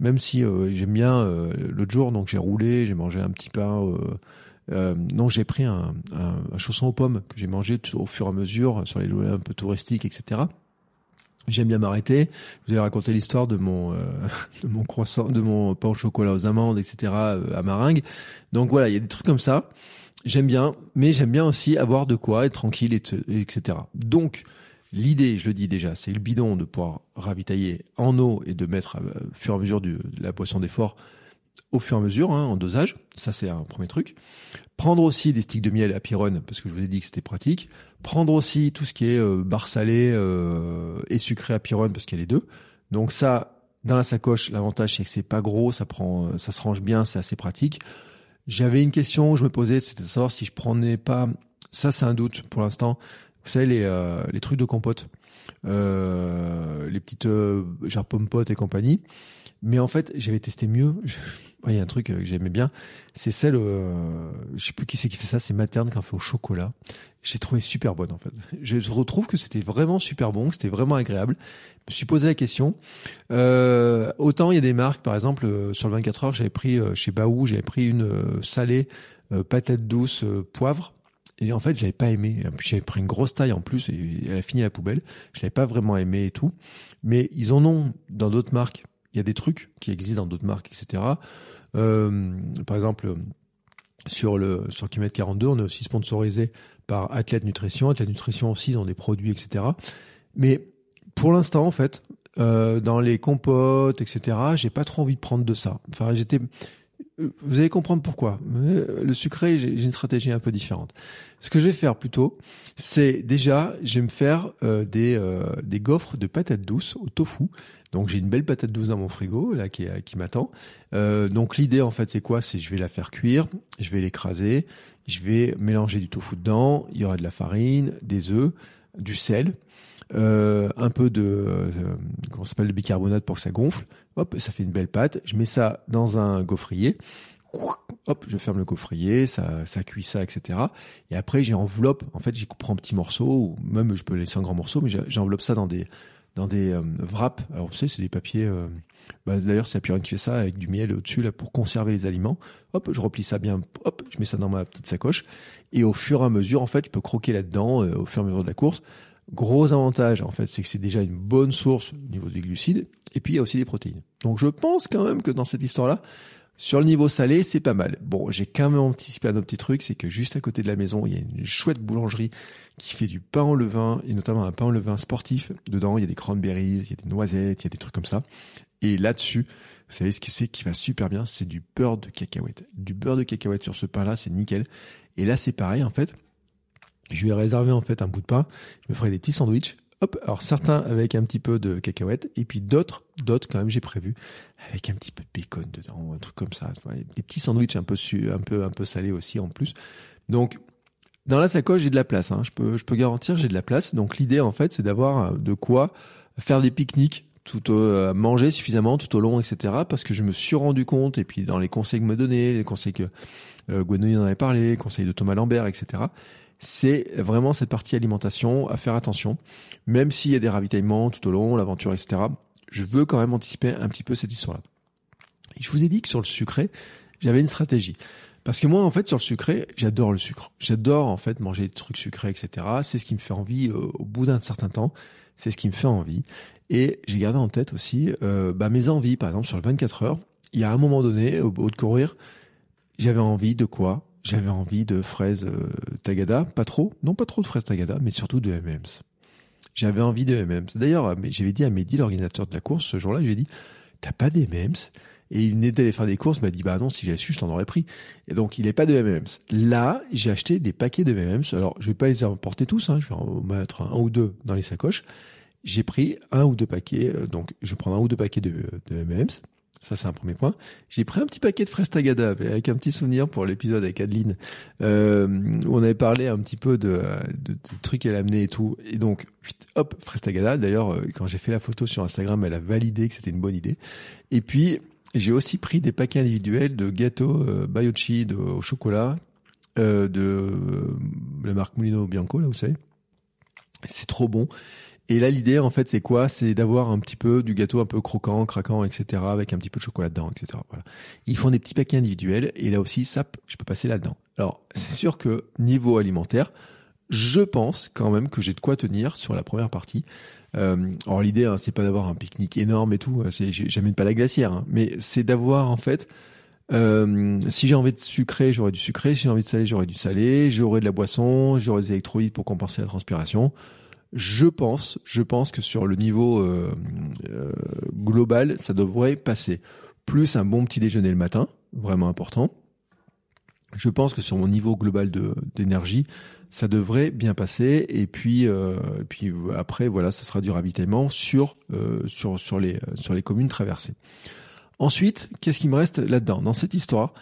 même si euh, j'aime bien euh, l'autre jour, donc j'ai roulé, j'ai mangé un petit pain. non, j'ai pris un, un, chausson aux pommes que j'ai mangé au fur et à mesure sur les lieux un peu touristiques, etc. J'aime bien m'arrêter. Je vous ai raconté l'histoire de mon de mon croissant, de mon pain au chocolat aux amandes, etc. à Maringue. Donc voilà, il y a des trucs comme ça. J'aime bien, mais j'aime bien aussi avoir de quoi être tranquille, et etc. Donc L'idée, je le dis déjà, c'est le bidon de pouvoir ravitailler en eau et de mettre euh, au fur et à mesure de la poisson d'effort au fur et à mesure, hein, en dosage. Ça, c'est un premier truc. Prendre aussi des sticks de miel à Pyrone, parce que je vous ai dit que c'était pratique. Prendre aussi tout ce qui est euh, bar salé euh, et sucré à Pyrone, parce qu'il y a les deux. Donc ça, dans la sacoche, l'avantage c'est que c'est pas gros, ça prend, ça se range bien, c'est assez pratique. J'avais une question, je me posais, c'était de savoir si je prenais pas. Ça, c'est un doute pour l'instant. Vous savez, les, euh, les trucs de compote, euh, les petites euh, genre pompotes et compagnie. Mais en fait, j'avais testé mieux. Il y a un truc que j'aimais bien, c'est celle, euh, je sais plus qui c'est qui fait ça, c'est Materne qui en fait au chocolat. J'ai trouvé super bonne en fait. Je retrouve que c'était vraiment super bon, c'était vraiment agréable. Je me suis posé la question. Euh, autant il y a des marques, par exemple, euh, sur le 24 heures, j'avais pris chez Baou, j'avais pris une salée patate douce poivre et en fait, j'avais pas aimé. J'avais pris une grosse taille en plus et elle a fini à la poubelle. Je l'avais pas vraiment aimé et tout. Mais ils en ont dans d'autres marques. Il y a des trucs qui existent dans d'autres marques, etc. Euh, par exemple, sur le sur Kilomètre 42, on est aussi sponsorisé par Athlète Nutrition. Athlète Nutrition aussi dans des produits, etc. Mais pour l'instant, en fait, euh, dans les compotes, etc., j'ai pas trop envie de prendre de ça. Enfin, j'étais vous allez comprendre pourquoi. Le sucré, j'ai une stratégie un peu différente. Ce que je vais faire plutôt, c'est déjà, je vais me faire euh, des, euh, des gaufres de patates douces au tofu. Donc j'ai une belle patate douce dans mon frigo là qui, qui m'attend. Euh, donc l'idée en fait c'est quoi? C'est je vais la faire cuire, je vais l'écraser, je vais mélanger du tofu dedans. Il y aura de la farine, des œufs, du sel, euh, un peu de euh, comment s'appelle de bicarbonate pour que ça gonfle. Hop, ça fait une belle pâte. Je mets ça dans un gaufrier. Hop, je ferme le gaufrier, ça, ça cuit ça, etc. Et après, j'enveloppe. En fait, j'y coupe en petits morceaux, ou même je peux laisser en grands morceaux, mais j'enveloppe ça dans des dans des euh, wraps. Alors, vous savez, c'est des papiers. Euh, bah, D'ailleurs, c'est la Purine qui fait ça avec du miel au-dessus là pour conserver les aliments. Hop, je replie ça bien. Hop, je mets ça dans ma petite sacoche. Et au fur et à mesure, en fait, je peux croquer là-dedans au fur et à mesure de la course. Gros avantage, en fait, c'est que c'est déjà une bonne source au niveau des glucides, et puis il y a aussi des protéines. Donc je pense quand même que dans cette histoire-là, sur le niveau salé, c'est pas mal. Bon, j'ai quand même anticipé un autre petit truc, c'est que juste à côté de la maison, il y a une chouette boulangerie qui fait du pain au levain, et notamment un pain au levain sportif. Dedans, il y a des cranberries, il y a des noisettes, il y a des trucs comme ça. Et là-dessus, vous savez ce que c'est qui va super bien, c'est du beurre de cacahuète. Du beurre de cacahuète sur ce pain-là, c'est nickel. Et là, c'est pareil, en fait. Je lui ai réservé en fait un bout de pain. Je me ferai des petits sandwichs. Hop, alors certains avec un petit peu de cacahuètes et puis d'autres, d'autres quand même j'ai prévu avec un petit peu de bacon dedans, un truc comme ça. Des petits sandwichs un peu su, un peu un peu salés aussi en plus. Donc dans la sacoche j'ai de la place. Hein. Je peux je peux garantir j'ai de la place. Donc l'idée en fait c'est d'avoir de quoi faire des pique-niques tout euh, manger suffisamment tout au long, etc. Parce que je me suis rendu compte, et puis dans les conseils que me donnait, les conseils que euh, en avait parlé, conseils de Thomas Lambert, etc c'est vraiment cette partie alimentation à faire attention. Même s'il y a des ravitaillements tout au long, l'aventure, etc. Je veux quand même anticiper un petit peu cette histoire-là. Je vous ai dit que sur le sucré, j'avais une stratégie. Parce que moi, en fait, sur le sucré, j'adore le sucre. J'adore, en fait, manger des trucs sucrés, etc. C'est ce qui me fait envie euh, au bout d'un certain temps. C'est ce qui me fait envie. Et j'ai gardé en tête aussi euh, bah, mes envies. Par exemple, sur le 24 heures, il y a un moment donné, au bout de courir, j'avais envie de quoi? J'avais envie de fraises euh, tagada. Pas trop. Non, pas trop de fraises tagada, mais surtout de M&M's. J'avais envie de M&M's. D'ailleurs, j'avais dit à Mehdi, l'organisateur de la course, ce jour-là, j'ai dit, t'as pas des M&M's et il venait d'aller faire des courses, m'a dit bah non, si j'ai su, je t'en aurais pris. Et donc il n'est pas de M&M's. Là, j'ai acheté des paquets de M&M's. Alors je vais pas les emporter tous, hein, je vais en mettre un ou deux dans les sacoches. J'ai pris un ou deux paquets, euh, donc je prends un ou deux paquets de, de M&M's. Ça, c'est un premier point. J'ai pris un petit paquet de fraises tagada avec un petit souvenir pour l'épisode avec Adeline, euh, où on avait parlé un petit peu de, de, de trucs qu'elle a amené et tout. Et donc, hop, fraises tagada. D'ailleurs, euh, quand j'ai fait la photo sur Instagram, elle a validé que c'était une bonne idée. Et puis, j'ai aussi pris des paquets individuels de gâteaux euh, de, au chocolat euh, de euh, la marque Mulino Bianco, là, vous savez. C'est trop bon. Et là, l'idée, en fait, c'est quoi? C'est d'avoir un petit peu du gâteau un peu croquant, craquant, etc., avec un petit peu de chocolat dedans, etc. Voilà. Ils font des petits paquets individuels, et là aussi, ça, je peux passer là-dedans. Alors, c'est sûr que niveau alimentaire, je pense quand même que j'ai de quoi tenir sur la première partie. Euh, alors l'idée, hein, c'est pas d'avoir un pique-nique énorme et tout. C'est, j'amène pas la glacière, hein, mais c'est d'avoir en fait. Euh, si j'ai envie de sucrer, j'aurai du sucré. Si j'ai envie de salé, j'aurai du salé. J'aurai de la boisson. J'aurai des électrolytes pour compenser la transpiration. Je pense, je pense que sur le niveau euh, euh, global, ça devrait passer. Plus un bon petit déjeuner le matin, vraiment important. Je pense que sur mon niveau global d'énergie, ça devrait bien passer. Et puis, euh, et puis après, voilà, ça sera du ravitaillement sur euh, sur sur les sur les communes traversées. Ensuite, qu'est-ce qui me reste là-dedans? Dans cette histoire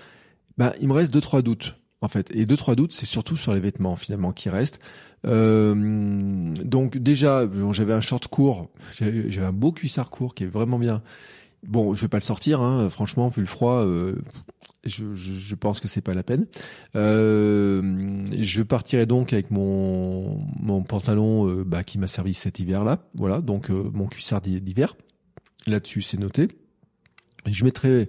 Bah, il me reste deux trois doutes en fait. Et deux trois doutes, c'est surtout sur les vêtements finalement qui restent. Euh, donc déjà, j'avais un short court, j'avais un beau cuissard court qui est vraiment bien. Bon, je vais pas le sortir, hein, franchement, vu le froid, euh, je, pense que c'est pas la peine. Euh, je partirai donc avec mon, mon pantalon euh, bah, qui m'a servi cet hiver-là, voilà, donc mon cuissard d'hiver. Là-dessus, c'est noté. Je mettrai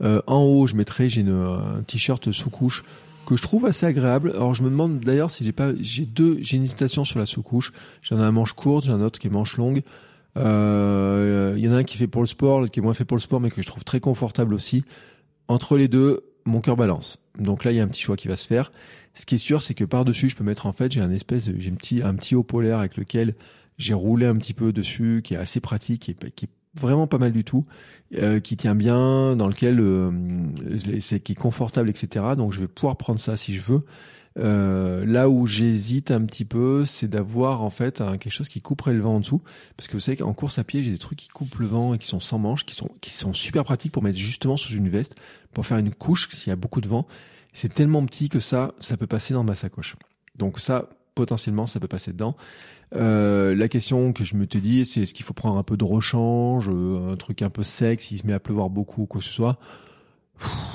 en haut, je mettrai j'ai un t-shirt sous couche que je trouve assez agréable. Alors je me demande d'ailleurs si j'ai pas, j'ai deux, j'ai une hésitation sur la sous couche. J'en ai un manche courte, j'ai un autre qui est manche longue. Il euh, y en a un qui fait pour le sport, qui est moins fait pour le sport, mais que je trouve très confortable aussi. Entre les deux, mon cœur balance. Donc là, il y a un petit choix qui va se faire. Ce qui est sûr, c'est que par-dessus, je peux mettre en fait, j'ai un espèce, j'ai un petit, un petit haut polaire avec lequel j'ai roulé un petit peu dessus, qui est assez pratique, et qui est vraiment pas mal du tout, euh, qui tient bien, dans lequel euh, c'est qui est confortable, etc. Donc je vais pouvoir prendre ça si je veux. Euh, là où j'hésite un petit peu, c'est d'avoir en fait un, quelque chose qui couperait le vent en dessous, parce que vous savez qu'en course à pied, j'ai des trucs qui coupent le vent et qui sont sans manches, qui sont qui sont super pratiques pour mettre justement sous une veste, pour faire une couche s'il y a beaucoup de vent. C'est tellement petit que ça, ça peut passer dans ma sacoche. Donc ça, potentiellement, ça peut passer dedans. Euh, la question que je me t'ai dit, c'est est-ce qu'il faut prendre un peu de rechange, euh, un truc un peu sec, s'il se met à pleuvoir beaucoup ou quoi que ce soit?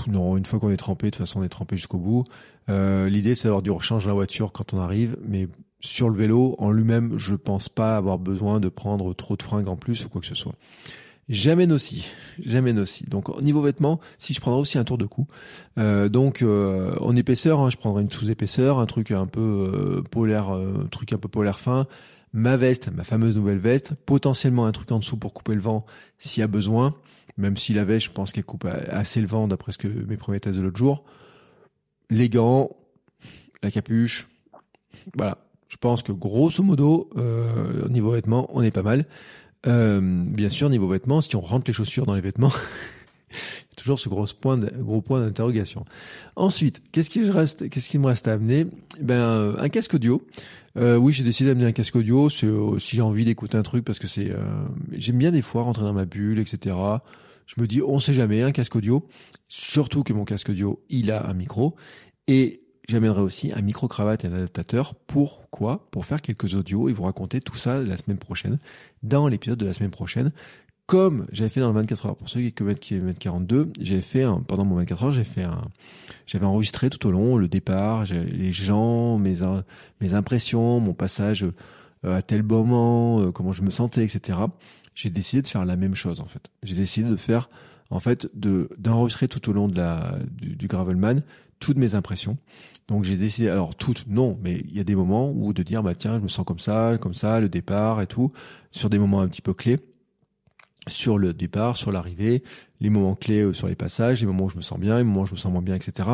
non, une fois qu'on est trempé, de toute façon on est trempé jusqu'au bout. Euh, L'idée c'est d'avoir du rechange la voiture quand on arrive, mais sur le vélo en lui-même, je pense pas avoir besoin de prendre trop de fringues en plus ou quoi que ce soit. Jamais aussi, jamais aussi. Donc au niveau vêtements, si je prendrais aussi un tour de cou. Euh, donc euh, en épaisseur, hein, je prendrais une sous-épaisseur, un truc un peu euh, polaire, un truc un peu polaire fin. Ma veste, ma fameuse nouvelle veste, potentiellement un truc en dessous pour couper le vent s'il y a besoin. Même si la veste, je pense qu'elle coupe assez le vent d'après ce que mes premiers tests de l'autre jour. Les gants, la capuche, voilà. Je pense que grosso modo, au niveau vêtements, on est pas mal. Euh, bien sûr, niveau vêtements, si on rentre les chaussures dans les vêtements, toujours ce gros point, gros point d'interrogation. Ensuite, qu'est-ce qui reste, qu'est-ce qui me reste à amener? Ben, euh, un casque audio. Euh, oui, j'ai décidé d'amener un casque audio. Euh, si j'ai envie d'écouter un truc parce que c'est, j'aime bien des fois rentrer dans ma bulle, etc. Je me dis, on sait jamais, un casque audio. Surtout que mon casque audio, il a un micro et J'amènerai aussi un micro-cravate et un adaptateur. Pourquoi? Pour faire quelques audios et vous raconter tout ça la semaine prochaine, dans l'épisode de la semaine prochaine. Comme j'avais fait dans le 24 heures, pour ceux qui mettent 42, j'avais fait, un, pendant mon 24 heures, j'ai fait un, j'avais enregistré tout au long le départ, les gens, mes, mes impressions, mon passage euh, à tel moment, euh, comment je me sentais, etc. J'ai décidé de faire la même chose, en fait. J'ai décidé de faire, en fait, de, d'enregistrer tout au long de la, du, du Gravelman toutes mes impressions. Donc j'ai décidé, alors toutes, non, mais il y a des moments où de dire, bah tiens, je me sens comme ça, comme ça, le départ et tout, sur des moments un petit peu clés, sur le départ, sur l'arrivée, les moments clés euh, sur les passages, les moments où je me sens bien, les moments où je me sens moins bien, etc.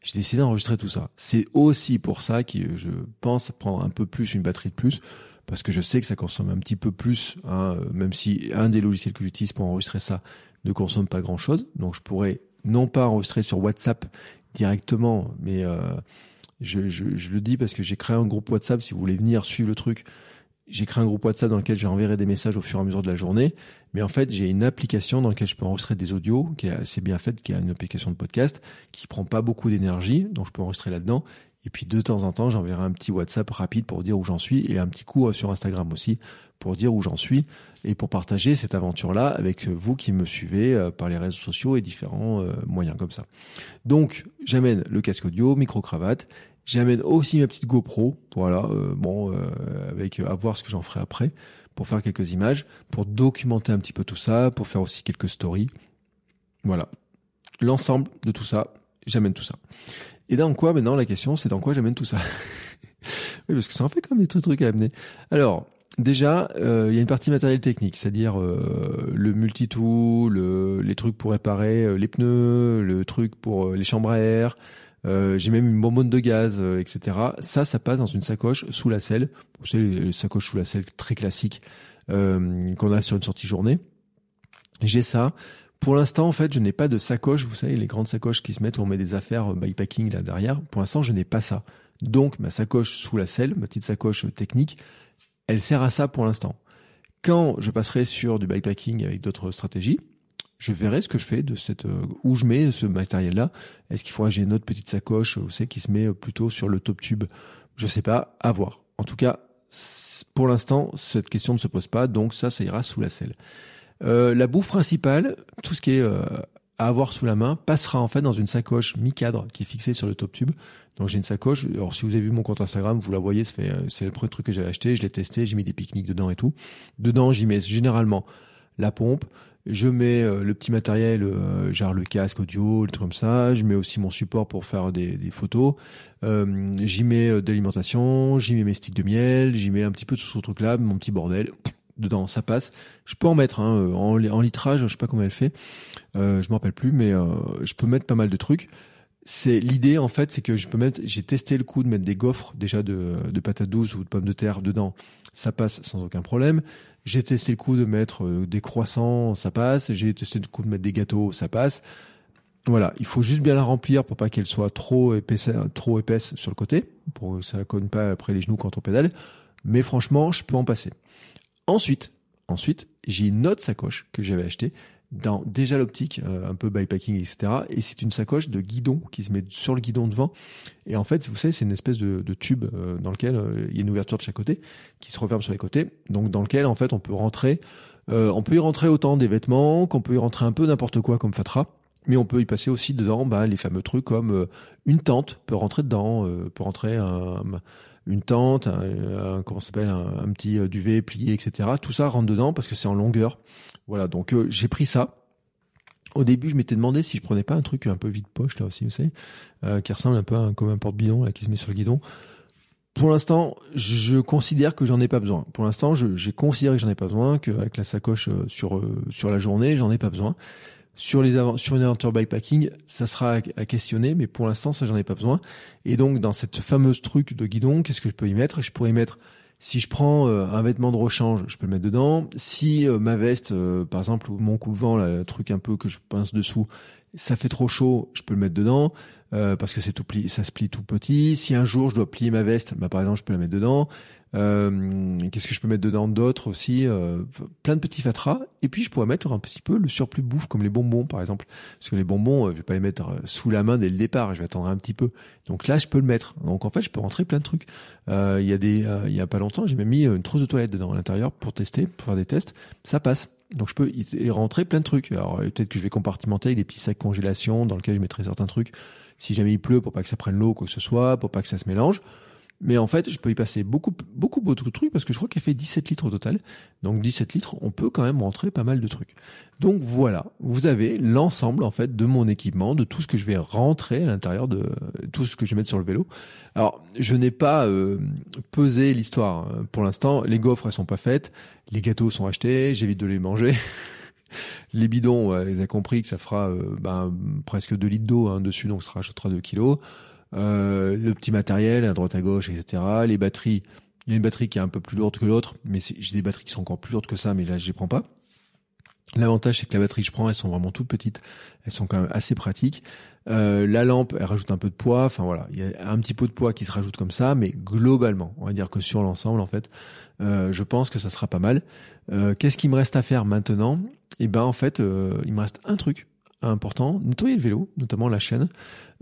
J'ai décidé d'enregistrer tout ça. C'est aussi pour ça que je pense prendre un peu plus une batterie de plus, parce que je sais que ça consomme un petit peu plus, hein, même si un des logiciels que j'utilise pour enregistrer ça ne consomme pas grand chose. Donc je pourrais non pas enregistrer sur WhatsApp directement, mais euh, je, je, le dis parce que j'ai créé un groupe WhatsApp, si vous voulez venir suivre le truc, j'ai créé un groupe WhatsApp dans lequel j'enverrai des messages au fur et à mesure de la journée, mais en fait j'ai une application dans laquelle je peux enregistrer des audios, qui est assez bien faite, qui est une application de podcast, qui prend pas beaucoup d'énergie, donc je peux enregistrer là-dedans, et puis de temps en temps, j'enverrai un petit WhatsApp rapide pour dire où j'en suis et un petit coup euh, sur Instagram aussi pour dire où j'en suis et pour partager cette aventure-là avec vous qui me suivez euh, par les réseaux sociaux et différents euh, moyens comme ça. Donc, j'amène le casque audio, micro-cravate. J'amène aussi ma petite GoPro, voilà, bon, avec à voir ce que j'en ferai après, pour faire quelques images, pour documenter un petit peu tout ça, pour faire aussi quelques stories. Voilà. L'ensemble de tout ça, j'amène tout ça. Et dans quoi maintenant la question c'est dans quoi j'amène tout ça? Oui parce que ça en fait quand même des trucs à amener. Alors déjà euh, il y a une partie matériel technique, c'est-à-dire euh, le multitool, le, les trucs pour réparer euh, les pneus, le truc pour les chambres à air. j'ai même une bonbonne de gaz, etc. Ça, ça passe dans une sacoche sous la selle. Vous savez, les sacoches sous la selle très classiques qu'on a sur une sortie journée. J'ai ça. Pour l'instant, en fait, je n'ai pas de sacoche. Vous savez, les grandes sacoches qui se mettent où on met des affaires bypacking là derrière. Pour l'instant, je n'ai pas ça. Donc, ma sacoche sous la selle, ma petite sacoche technique, elle sert à ça pour l'instant. Quand je passerai sur du bypacking avec d'autres stratégies, je verrai ce que je fais de cette euh, où je mets ce matériel-là. Est-ce qu'il faudra que j'ai une autre petite sacoche, vous savez, qui se met plutôt sur le top tube? Je sais pas, à voir. En tout cas, pour l'instant, cette question ne se pose pas, donc ça, ça ira sous la selle. Euh, la bouffe principale, tout ce qui est euh, à avoir sous la main, passera en fait dans une sacoche mi-cadre qui est fixée sur le top tube. Donc j'ai une sacoche. Alors si vous avez vu mon compte Instagram, vous la voyez, c'est le premier truc que j'avais acheté. Je l'ai testé, j'ai mis des pique-niques dedans et tout. Dedans, j'y mets généralement la pompe. Je mets euh, le petit matériel, genre le casque audio, le truc comme ça. Je mets aussi mon support pour faire des, des photos. j'y mets de l'alimentation, j'y mets mes sticks de miel, j'y mets un petit peu tout ce truc-là, mon petit bordel dedans, ça passe. Je peux en mettre hein, euh, en, en, litrage, je sais pas comment elle fait, euh, je me rappelle plus, mais euh, je peux mettre pas mal de trucs. C'est l'idée en fait, c'est que je peux mettre. J'ai testé le coup de mettre des gaufres déjà de, de patates douces ou de pommes de terre dedans, ça passe sans aucun problème. J'ai testé le coup de mettre euh, des croissants, ça passe. J'ai testé le coup de mettre des gâteaux, ça passe. Voilà, il faut juste bien la remplir pour pas qu'elle soit trop épaisse, trop épaisse sur le côté, pour que ça cogne pas après les genoux quand on pédale. Mais franchement, je peux en passer. Ensuite, ensuite, j'ai une autre sacoche que j'avais achetée dans déjà l'optique, euh, un peu bypacking, etc. Et c'est une sacoche de guidon qui se met sur le guidon devant. Et en fait, vous savez, c'est une espèce de, tube euh, dans lequel euh, il y a une ouverture de chaque côté qui se referme sur les côtés. Donc dans lequel, en fait, on peut rentrer, on peut y rentrer autant des vêtements qu'on peut y rentrer un peu n'importe quoi comme fatra. Mais on peut y passer aussi dedans bah, les fameux trucs comme une tente peut rentrer dedans, peut rentrer un, une tente, un, comment s'appelle, un, petit euh, duvet plié, etc. Tout ça rentre dedans parce que c'est en longueur. Voilà, donc euh, j'ai pris ça. Au début, je m'étais demandé si je prenais pas un truc un peu vide poche là aussi, vous savez, euh, qui ressemble un peu à un, comme un porte-bidon là qui se met sur le guidon. Pour l'instant, je considère que j'en ai pas besoin. Pour l'instant, j'ai considéré que j'en ai pas besoin, qu'avec la sacoche sur sur la journée, j'en ai pas besoin. Sur, les sur une aventure bikepacking, ça sera à, questionner, mais pour l'instant, ça, j'en ai pas besoin. Et donc, dans cette fameuse truc de guidon, qu'est-ce que je peux y mettre? Je pourrais y mettre, si je prends euh, un vêtement de rechange, je peux le mettre dedans. Si euh, ma veste, euh, par exemple, mon coupe-vent, le truc un peu que je pince dessous, ça fait trop chaud, je peux le mettre dedans. Parce que c'est tout pli, ça se plie tout petit. Si un jour je dois plier ma veste, bah par exemple je peux la mettre dedans. Euh, Qu'est-ce que je peux mettre dedans d'autres aussi euh, Plein de petits fatras. Et puis je pourrais mettre un petit peu le surplus bouffe, comme les bonbons par exemple. Parce que les bonbons, euh, je vais pas les mettre euh, sous la main dès le départ. Je vais attendre un petit peu. Donc là, je peux le mettre. Donc en fait, je peux rentrer plein de trucs. Il y a des, il y a pas longtemps, j'ai même mis une trousse de toilette dedans à l'intérieur pour tester, pour faire des tests. Ça passe. Donc je peux y rentrer plein de trucs. Alors peut-être que je vais compartimenter avec des petits sacs congélation dans lesquels je mettrai certains trucs. Si jamais il pleut, pour pas que ça prenne l'eau, quoi que ce soit, pour pas que ça se mélange. Mais en fait, je peux y passer beaucoup, beaucoup d'autres trucs parce que je crois qu'elle fait 17 litres au total. Donc 17 litres, on peut quand même rentrer pas mal de trucs. Donc voilà, vous avez l'ensemble en fait de mon équipement, de tout ce que je vais rentrer à l'intérieur de tout ce que je vais mettre sur le vélo. Alors, je n'ai pas euh, pesé l'histoire hein. pour l'instant. Les gaufres elles sont pas faites, les gâteaux sont achetés, j'évite de les manger. les bidons, vous avez compris que ça fera euh, ben, presque 2 litres d'eau hein, dessus, donc ça rajoutera 2 kilos. Euh, le petit matériel à droite à gauche, etc. Les batteries, il y a une batterie qui est un peu plus lourde que l'autre, mais j'ai des batteries qui sont encore plus lourdes que ça, mais là je les prends pas. L'avantage c'est que la batterie que je prends, elles sont vraiment toutes petites, elles sont quand même assez pratiques. Euh, la lampe, elle rajoute un peu de poids. Enfin voilà, il y a un petit peu de poids qui se rajoute comme ça, mais globalement, on va dire que sur l'ensemble, en fait, je pense que ça sera pas mal. Qu'est-ce qui me reste à faire maintenant? Eh ben en fait, euh, il me reste un truc important, nettoyer le vélo, notamment la chaîne.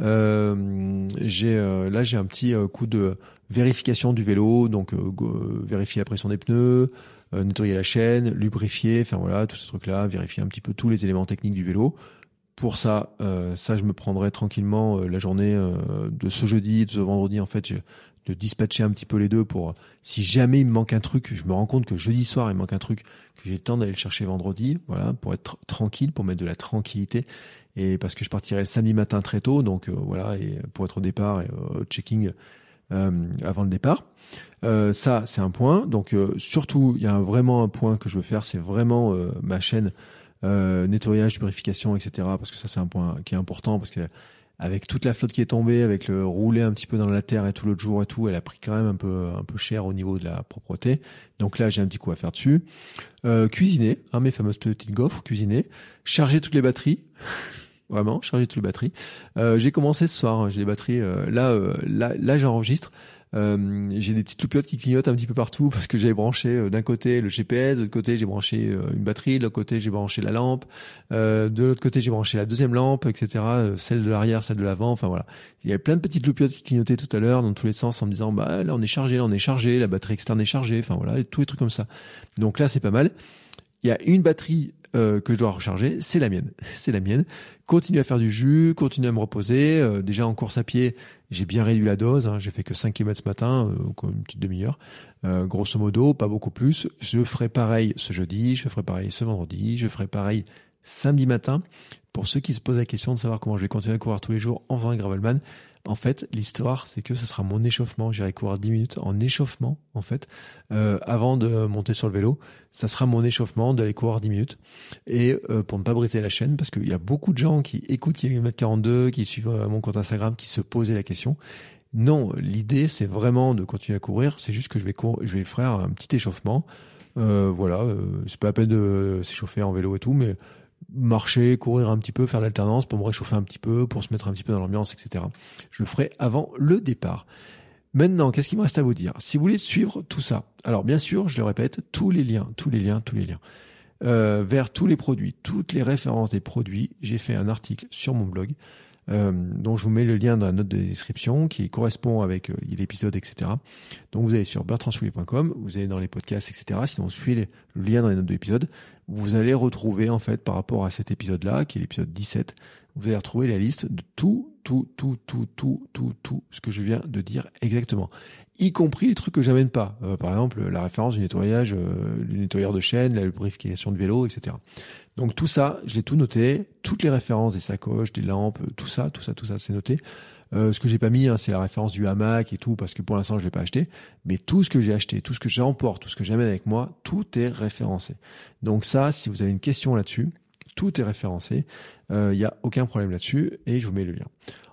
Euh, j'ai euh, là j'ai un petit euh, coup de vérification du vélo, donc vérifier la pression des pneus, nettoyer la chaîne, lubrifier, enfin voilà tous ces trucs là, vérifier un petit peu tous les éléments techniques du vélo. Pour ça, ça je me prendrai tranquillement la journée de ce jeudi, de ce vendredi en fait, de dispatcher un petit peu les deux pour si jamais il me manque un truc, je me rends compte que jeudi soir il me manque un truc que j'ai le temps d'aller le chercher vendredi, voilà, pour être tranquille, pour mettre de la tranquillité et parce que je partirai le samedi matin très tôt, donc euh, voilà, et pour être au départ et au checking euh, avant le départ. Euh, ça, c'est un point. Donc surtout, il y a vraiment un point que je veux faire, c'est vraiment ma chaîne nettoyage, purification, etc. Parce que ça, c'est un point qui est important parce que avec toute la flotte qui est tombée, avec le rouler un petit peu dans la terre et tout l'autre jour et tout, elle a pris quand même un peu un peu cher au niveau de la propreté. Donc là, j'ai un petit coup à faire dessus. Euh, cuisiner, hein, mes fameuses petites gaufres, cuisiner, charger toutes les batteries. Vraiment, charger toutes les batteries. Euh, j'ai commencé ce soir, hein, j'ai des batteries. Euh, là, là, là, j'enregistre. Euh, j'ai des petites loupiottes qui clignotent un petit peu partout parce que j'avais branché euh, d'un côté le GPS, de l'autre côté j'ai branché euh, une batterie, de l'autre côté j'ai branché la lampe, de l'autre côté j'ai branché la deuxième lampe, etc. Celle de l'arrière, celle de l'avant, enfin voilà. Il y avait plein de petites loupiottes qui clignotaient tout à l'heure dans tous les sens en me disant bah là on est chargé, là on est chargé, la batterie externe est chargée, enfin voilà, tous les trucs comme ça. Donc là c'est pas mal. Il y a une batterie euh, que je dois recharger, c'est la mienne. C'est la mienne. Continue à faire du jus, continue à me reposer. Euh, déjà en course à pied, j'ai bien réduit la dose. Hein. J'ai fait que 5 km ce matin, euh, une petite demi-heure. Euh, grosso modo, pas beaucoup plus. Je ferai pareil ce jeudi, je ferai pareil ce vendredi, je ferai pareil samedi matin. Pour ceux qui se posent la question de savoir comment je vais continuer à courir tous les jours en faisant un gravelman, en fait, l'histoire, c'est que ce sera mon échauffement. J'irai courir 10 minutes en échauffement, en fait, euh, avant de monter sur le vélo. Ça sera mon échauffement d'aller courir 10 minutes. Et euh, pour ne pas briser la chaîne, parce qu'il y a beaucoup de gens qui écoutent km 42, qui suivent euh, mon compte Instagram, qui se posaient la question. Non, l'idée, c'est vraiment de continuer à courir. C'est juste que je vais, courir, je vais faire un petit échauffement. Euh, voilà, c'est pas la peine de s'échauffer en vélo et tout, mais marcher, courir un petit peu, faire l'alternance pour me réchauffer un petit peu, pour se mettre un petit peu dans l'ambiance, etc. Je le ferai avant le départ. Maintenant, qu'est-ce qu'il me reste à vous dire? Si vous voulez suivre tout ça, alors bien sûr, je le répète, tous les liens, tous les liens, tous les liens, euh, vers tous les produits, toutes les références des produits, j'ai fait un article sur mon blog euh, dont je vous mets le lien dans la note de description qui correspond avec euh, l'épisode, etc. Donc vous allez sur bertrandsoulier.com, vous allez dans les podcasts, etc. Sinon, vous suivez le lien dans les notes de l'épisode. Vous allez retrouver, en fait, par rapport à cet épisode-là, qui est l'épisode 17, vous allez retrouver la liste de tout, tout, tout, tout, tout, tout, tout ce que je viens de dire exactement y compris les trucs que j'amène pas. Euh, par exemple, la référence du nettoyage, euh, du nettoyeur de chaîne, la lubrification de vélo, etc. Donc tout ça, je l'ai tout noté, toutes les références des sacoches, des lampes, tout ça, tout ça, tout ça, c'est noté. Euh, ce que j'ai pas mis, hein, c'est la référence du hamac et tout, parce que pour l'instant je l'ai pas acheté. Mais tout ce que j'ai acheté, tout ce que j'emporte, tout ce que j'amène avec moi, tout est référencé. Donc ça, si vous avez une question là-dessus, tout est référencé. Il euh, n'y a aucun problème là-dessus et je vous mets le lien.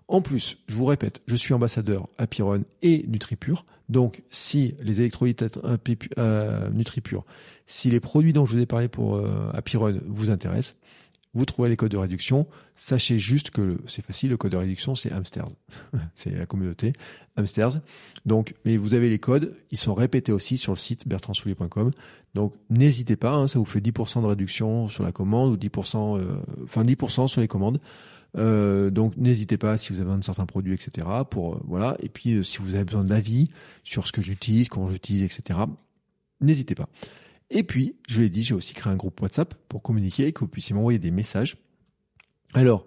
En plus, je vous répète, je suis ambassadeur Apirun et NutriPure. Donc, si les électrolytes euh, NutriPure, si les produits dont je vous ai parlé pour euh, vous intéressent, vous trouvez les codes de réduction. Sachez juste que c'est facile, le code de réduction, c'est Hamsters. c'est la communauté Hamsters. Donc, mais vous avez les codes, ils sont répétés aussi sur le site bertrandsoulier.com. Donc, n'hésitez pas, hein, ça vous fait 10% de réduction sur la commande ou 10%, euh, enfin 10% sur les commandes. Euh, donc n'hésitez pas si vous avez besoin de certains produits, etc. Pour euh, voilà. Et puis si vous avez besoin d'avis sur ce que j'utilise, comment j'utilise, etc. N'hésitez pas. Et puis, je l'ai dit, j'ai aussi créé un groupe WhatsApp pour communiquer et que vous puissiez m'envoyer des messages. Alors,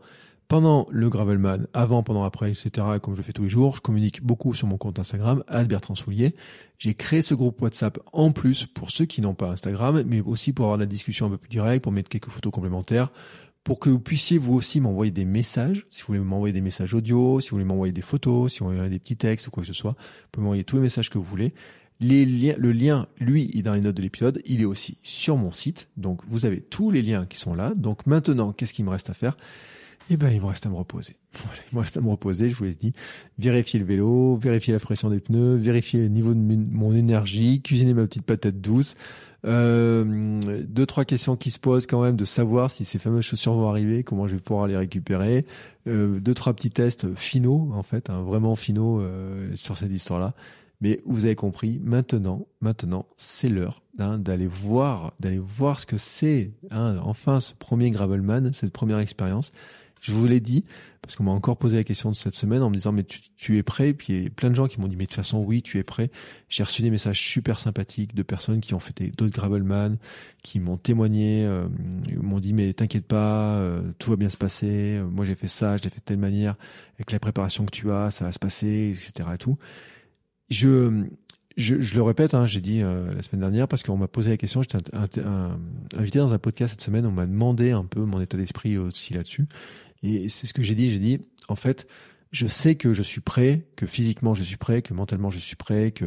pendant le Gravelman, avant, pendant, après, etc., comme je fais tous les jours, je communique beaucoup sur mon compte Instagram, Bertrand Soulier. J'ai créé ce groupe WhatsApp en plus pour ceux qui n'ont pas Instagram, mais aussi pour avoir la discussion un peu plus directe, pour mettre quelques photos complémentaires, pour que vous puissiez vous aussi m'envoyer des messages, si vous voulez m'envoyer des messages audio, si vous voulez m'envoyer des photos, si vous voulez des petits textes ou quoi que ce soit, vous pouvez m'envoyer tous les messages que vous voulez. Le lien, lui, est dans les notes de l'épisode. Il est aussi sur mon site. Donc, vous avez tous les liens qui sont là. Donc, maintenant, qu'est-ce qu'il me reste à faire? Eh ben, il me reste à me reposer. il me reste à me reposer, je vous l'ai dit. Vérifier le vélo, vérifier la pression des pneus, vérifier le niveau de mon énergie, cuisiner ma petite patate douce. Euh, deux, trois questions qui se posent quand même de savoir si ces fameuses chaussures vont arriver, comment je vais pouvoir les récupérer. Euh, deux, trois petits tests finaux, en fait, hein, vraiment finaux euh, sur cette histoire-là. Mais vous avez compris, maintenant, maintenant, c'est l'heure hein, d'aller voir, d'aller voir ce que c'est, hein, enfin, ce premier Gravelman, cette première expérience. Je vous l'ai dit, parce qu'on m'a encore posé la question de cette semaine en me disant mais tu, es prêt? Puis il y a plein de gens qui m'ont dit mais de toute façon oui tu es prêt. J'ai reçu des messages super sympathiques de personnes qui ont fait d'autres gravelman, qui m'ont témoigné, euh, m'ont dit mais t'inquiète pas, euh, tout va bien se passer. Moi j'ai fait ça, je l'ai fait de telle manière. Avec la préparation que tu as, ça va se passer, etc. Et tout. Je je, je, le répète, hein, j'ai dit euh, la semaine dernière parce qu'on m'a posé la question. J'étais invité dans un podcast cette semaine. On m'a demandé un peu mon état d'esprit aussi là-dessus. Et c'est ce que j'ai dit. J'ai dit, en fait, je sais que je suis prêt, que physiquement je suis prêt, que mentalement je suis prêt, que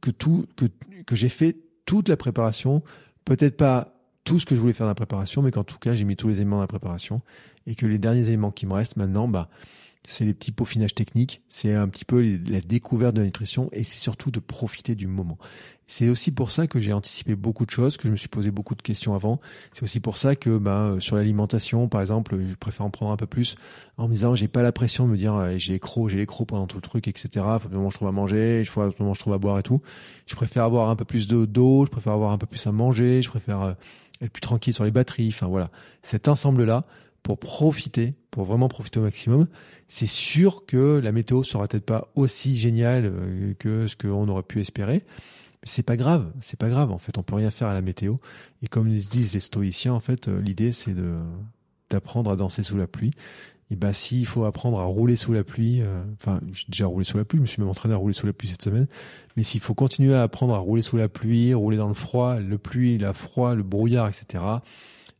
que tout, que que j'ai fait toute la préparation. Peut-être pas tout ce que je voulais faire dans la préparation, mais qu'en tout cas j'ai mis tous les éléments dans la préparation et que les derniers éléments qui me restent maintenant, bah c'est les petits peaufinages techniques, c'est un petit peu la découverte de la nutrition et c'est surtout de profiter du moment. C'est aussi pour ça que j'ai anticipé beaucoup de choses, que je me suis posé beaucoup de questions avant. C'est aussi pour ça que ben, sur l'alimentation, par exemple, je préfère en prendre un peu plus en me disant j'ai pas la pression de me dire eh, j'ai les crocs, j'ai les pendant tout le truc, etc. Faut absolument je trouve à manger, faut absolument je trouve à boire et tout. Je préfère avoir un peu plus d'eau, je préfère avoir un peu plus à manger, je préfère euh, être plus tranquille sur les batteries. Enfin voilà, cet ensemble-là pour profiter, pour vraiment profiter au maximum. C'est sûr que la météo sera peut-être pas aussi géniale euh, que ce qu'on aurait pu espérer c'est pas grave, c'est pas grave. En fait, on peut rien faire à la météo. Et comme disent les stoïciens, en fait, euh, l'idée c'est de d'apprendre à danser sous la pluie. Et bah, s'il faut apprendre à rouler sous la pluie, euh, enfin, j'ai déjà roulé sous la pluie, je me suis même entraîné à rouler sous la pluie cette semaine. Mais s'il faut continuer à apprendre à rouler sous la pluie, rouler dans le froid, le pluie, la froid, le brouillard, etc.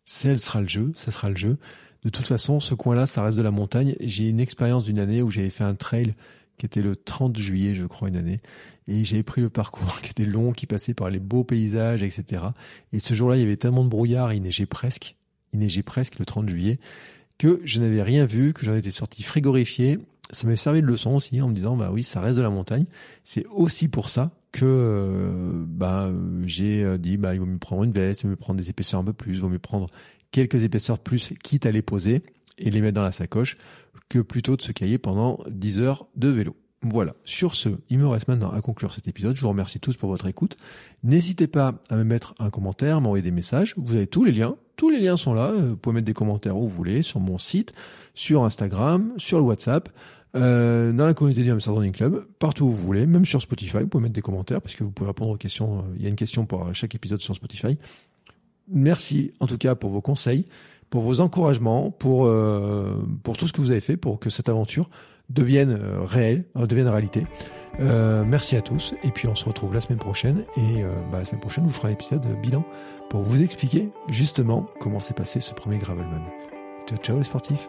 Ça sera le jeu, ça sera le jeu. De toute façon, ce coin-là, ça reste de la montagne. J'ai une expérience d'une année où j'avais fait un trail qui était le 30 juillet, je crois, une année. Et j'avais pris le parcours qui était long, qui passait par les beaux paysages, etc. Et ce jour-là, il y avait tellement de brouillard, il neigeait presque, il neigeait presque le 30 juillet, que je n'avais rien vu, que j'en étais sorti frigorifié. Ça m'avait servi de leçon aussi en me disant, bah oui, ça reste de la montagne. C'est aussi pour ça que euh, bah, j'ai dit, bah, il vaut mieux prendre une veste, il vaut mieux prendre des épaisseurs un peu plus, il vaut mieux prendre quelques épaisseurs plus, quitte à les poser et les mettre dans la sacoche, que plutôt de se cailler pendant 10 heures de vélo. Voilà. Sur ce, il me reste maintenant à conclure cet épisode. Je vous remercie tous pour votre écoute. N'hésitez pas à me mettre un commentaire, m'envoyer des messages. Vous avez tous les liens. Tous les liens sont là. Vous pouvez mettre des commentaires où vous voulez, sur mon site, sur Instagram, sur le WhatsApp, euh, dans la communauté du Hamster Running Club, partout où vous voulez, même sur Spotify. Vous pouvez mettre des commentaires parce que vous pouvez répondre aux questions. Il y a une question pour chaque épisode sur Spotify. Merci en tout cas pour vos conseils, pour vos encouragements, pour, euh, pour tout ce que vous avez fait pour que cette aventure deviennent euh, réels, euh, deviennent réalité. Merci à tous et puis on se retrouve la semaine prochaine et bah, la semaine prochaine vous ferai un épisode bilan pour vous expliquer justement comment s'est passé ce premier Gravelman. Ciao ciao les sportifs?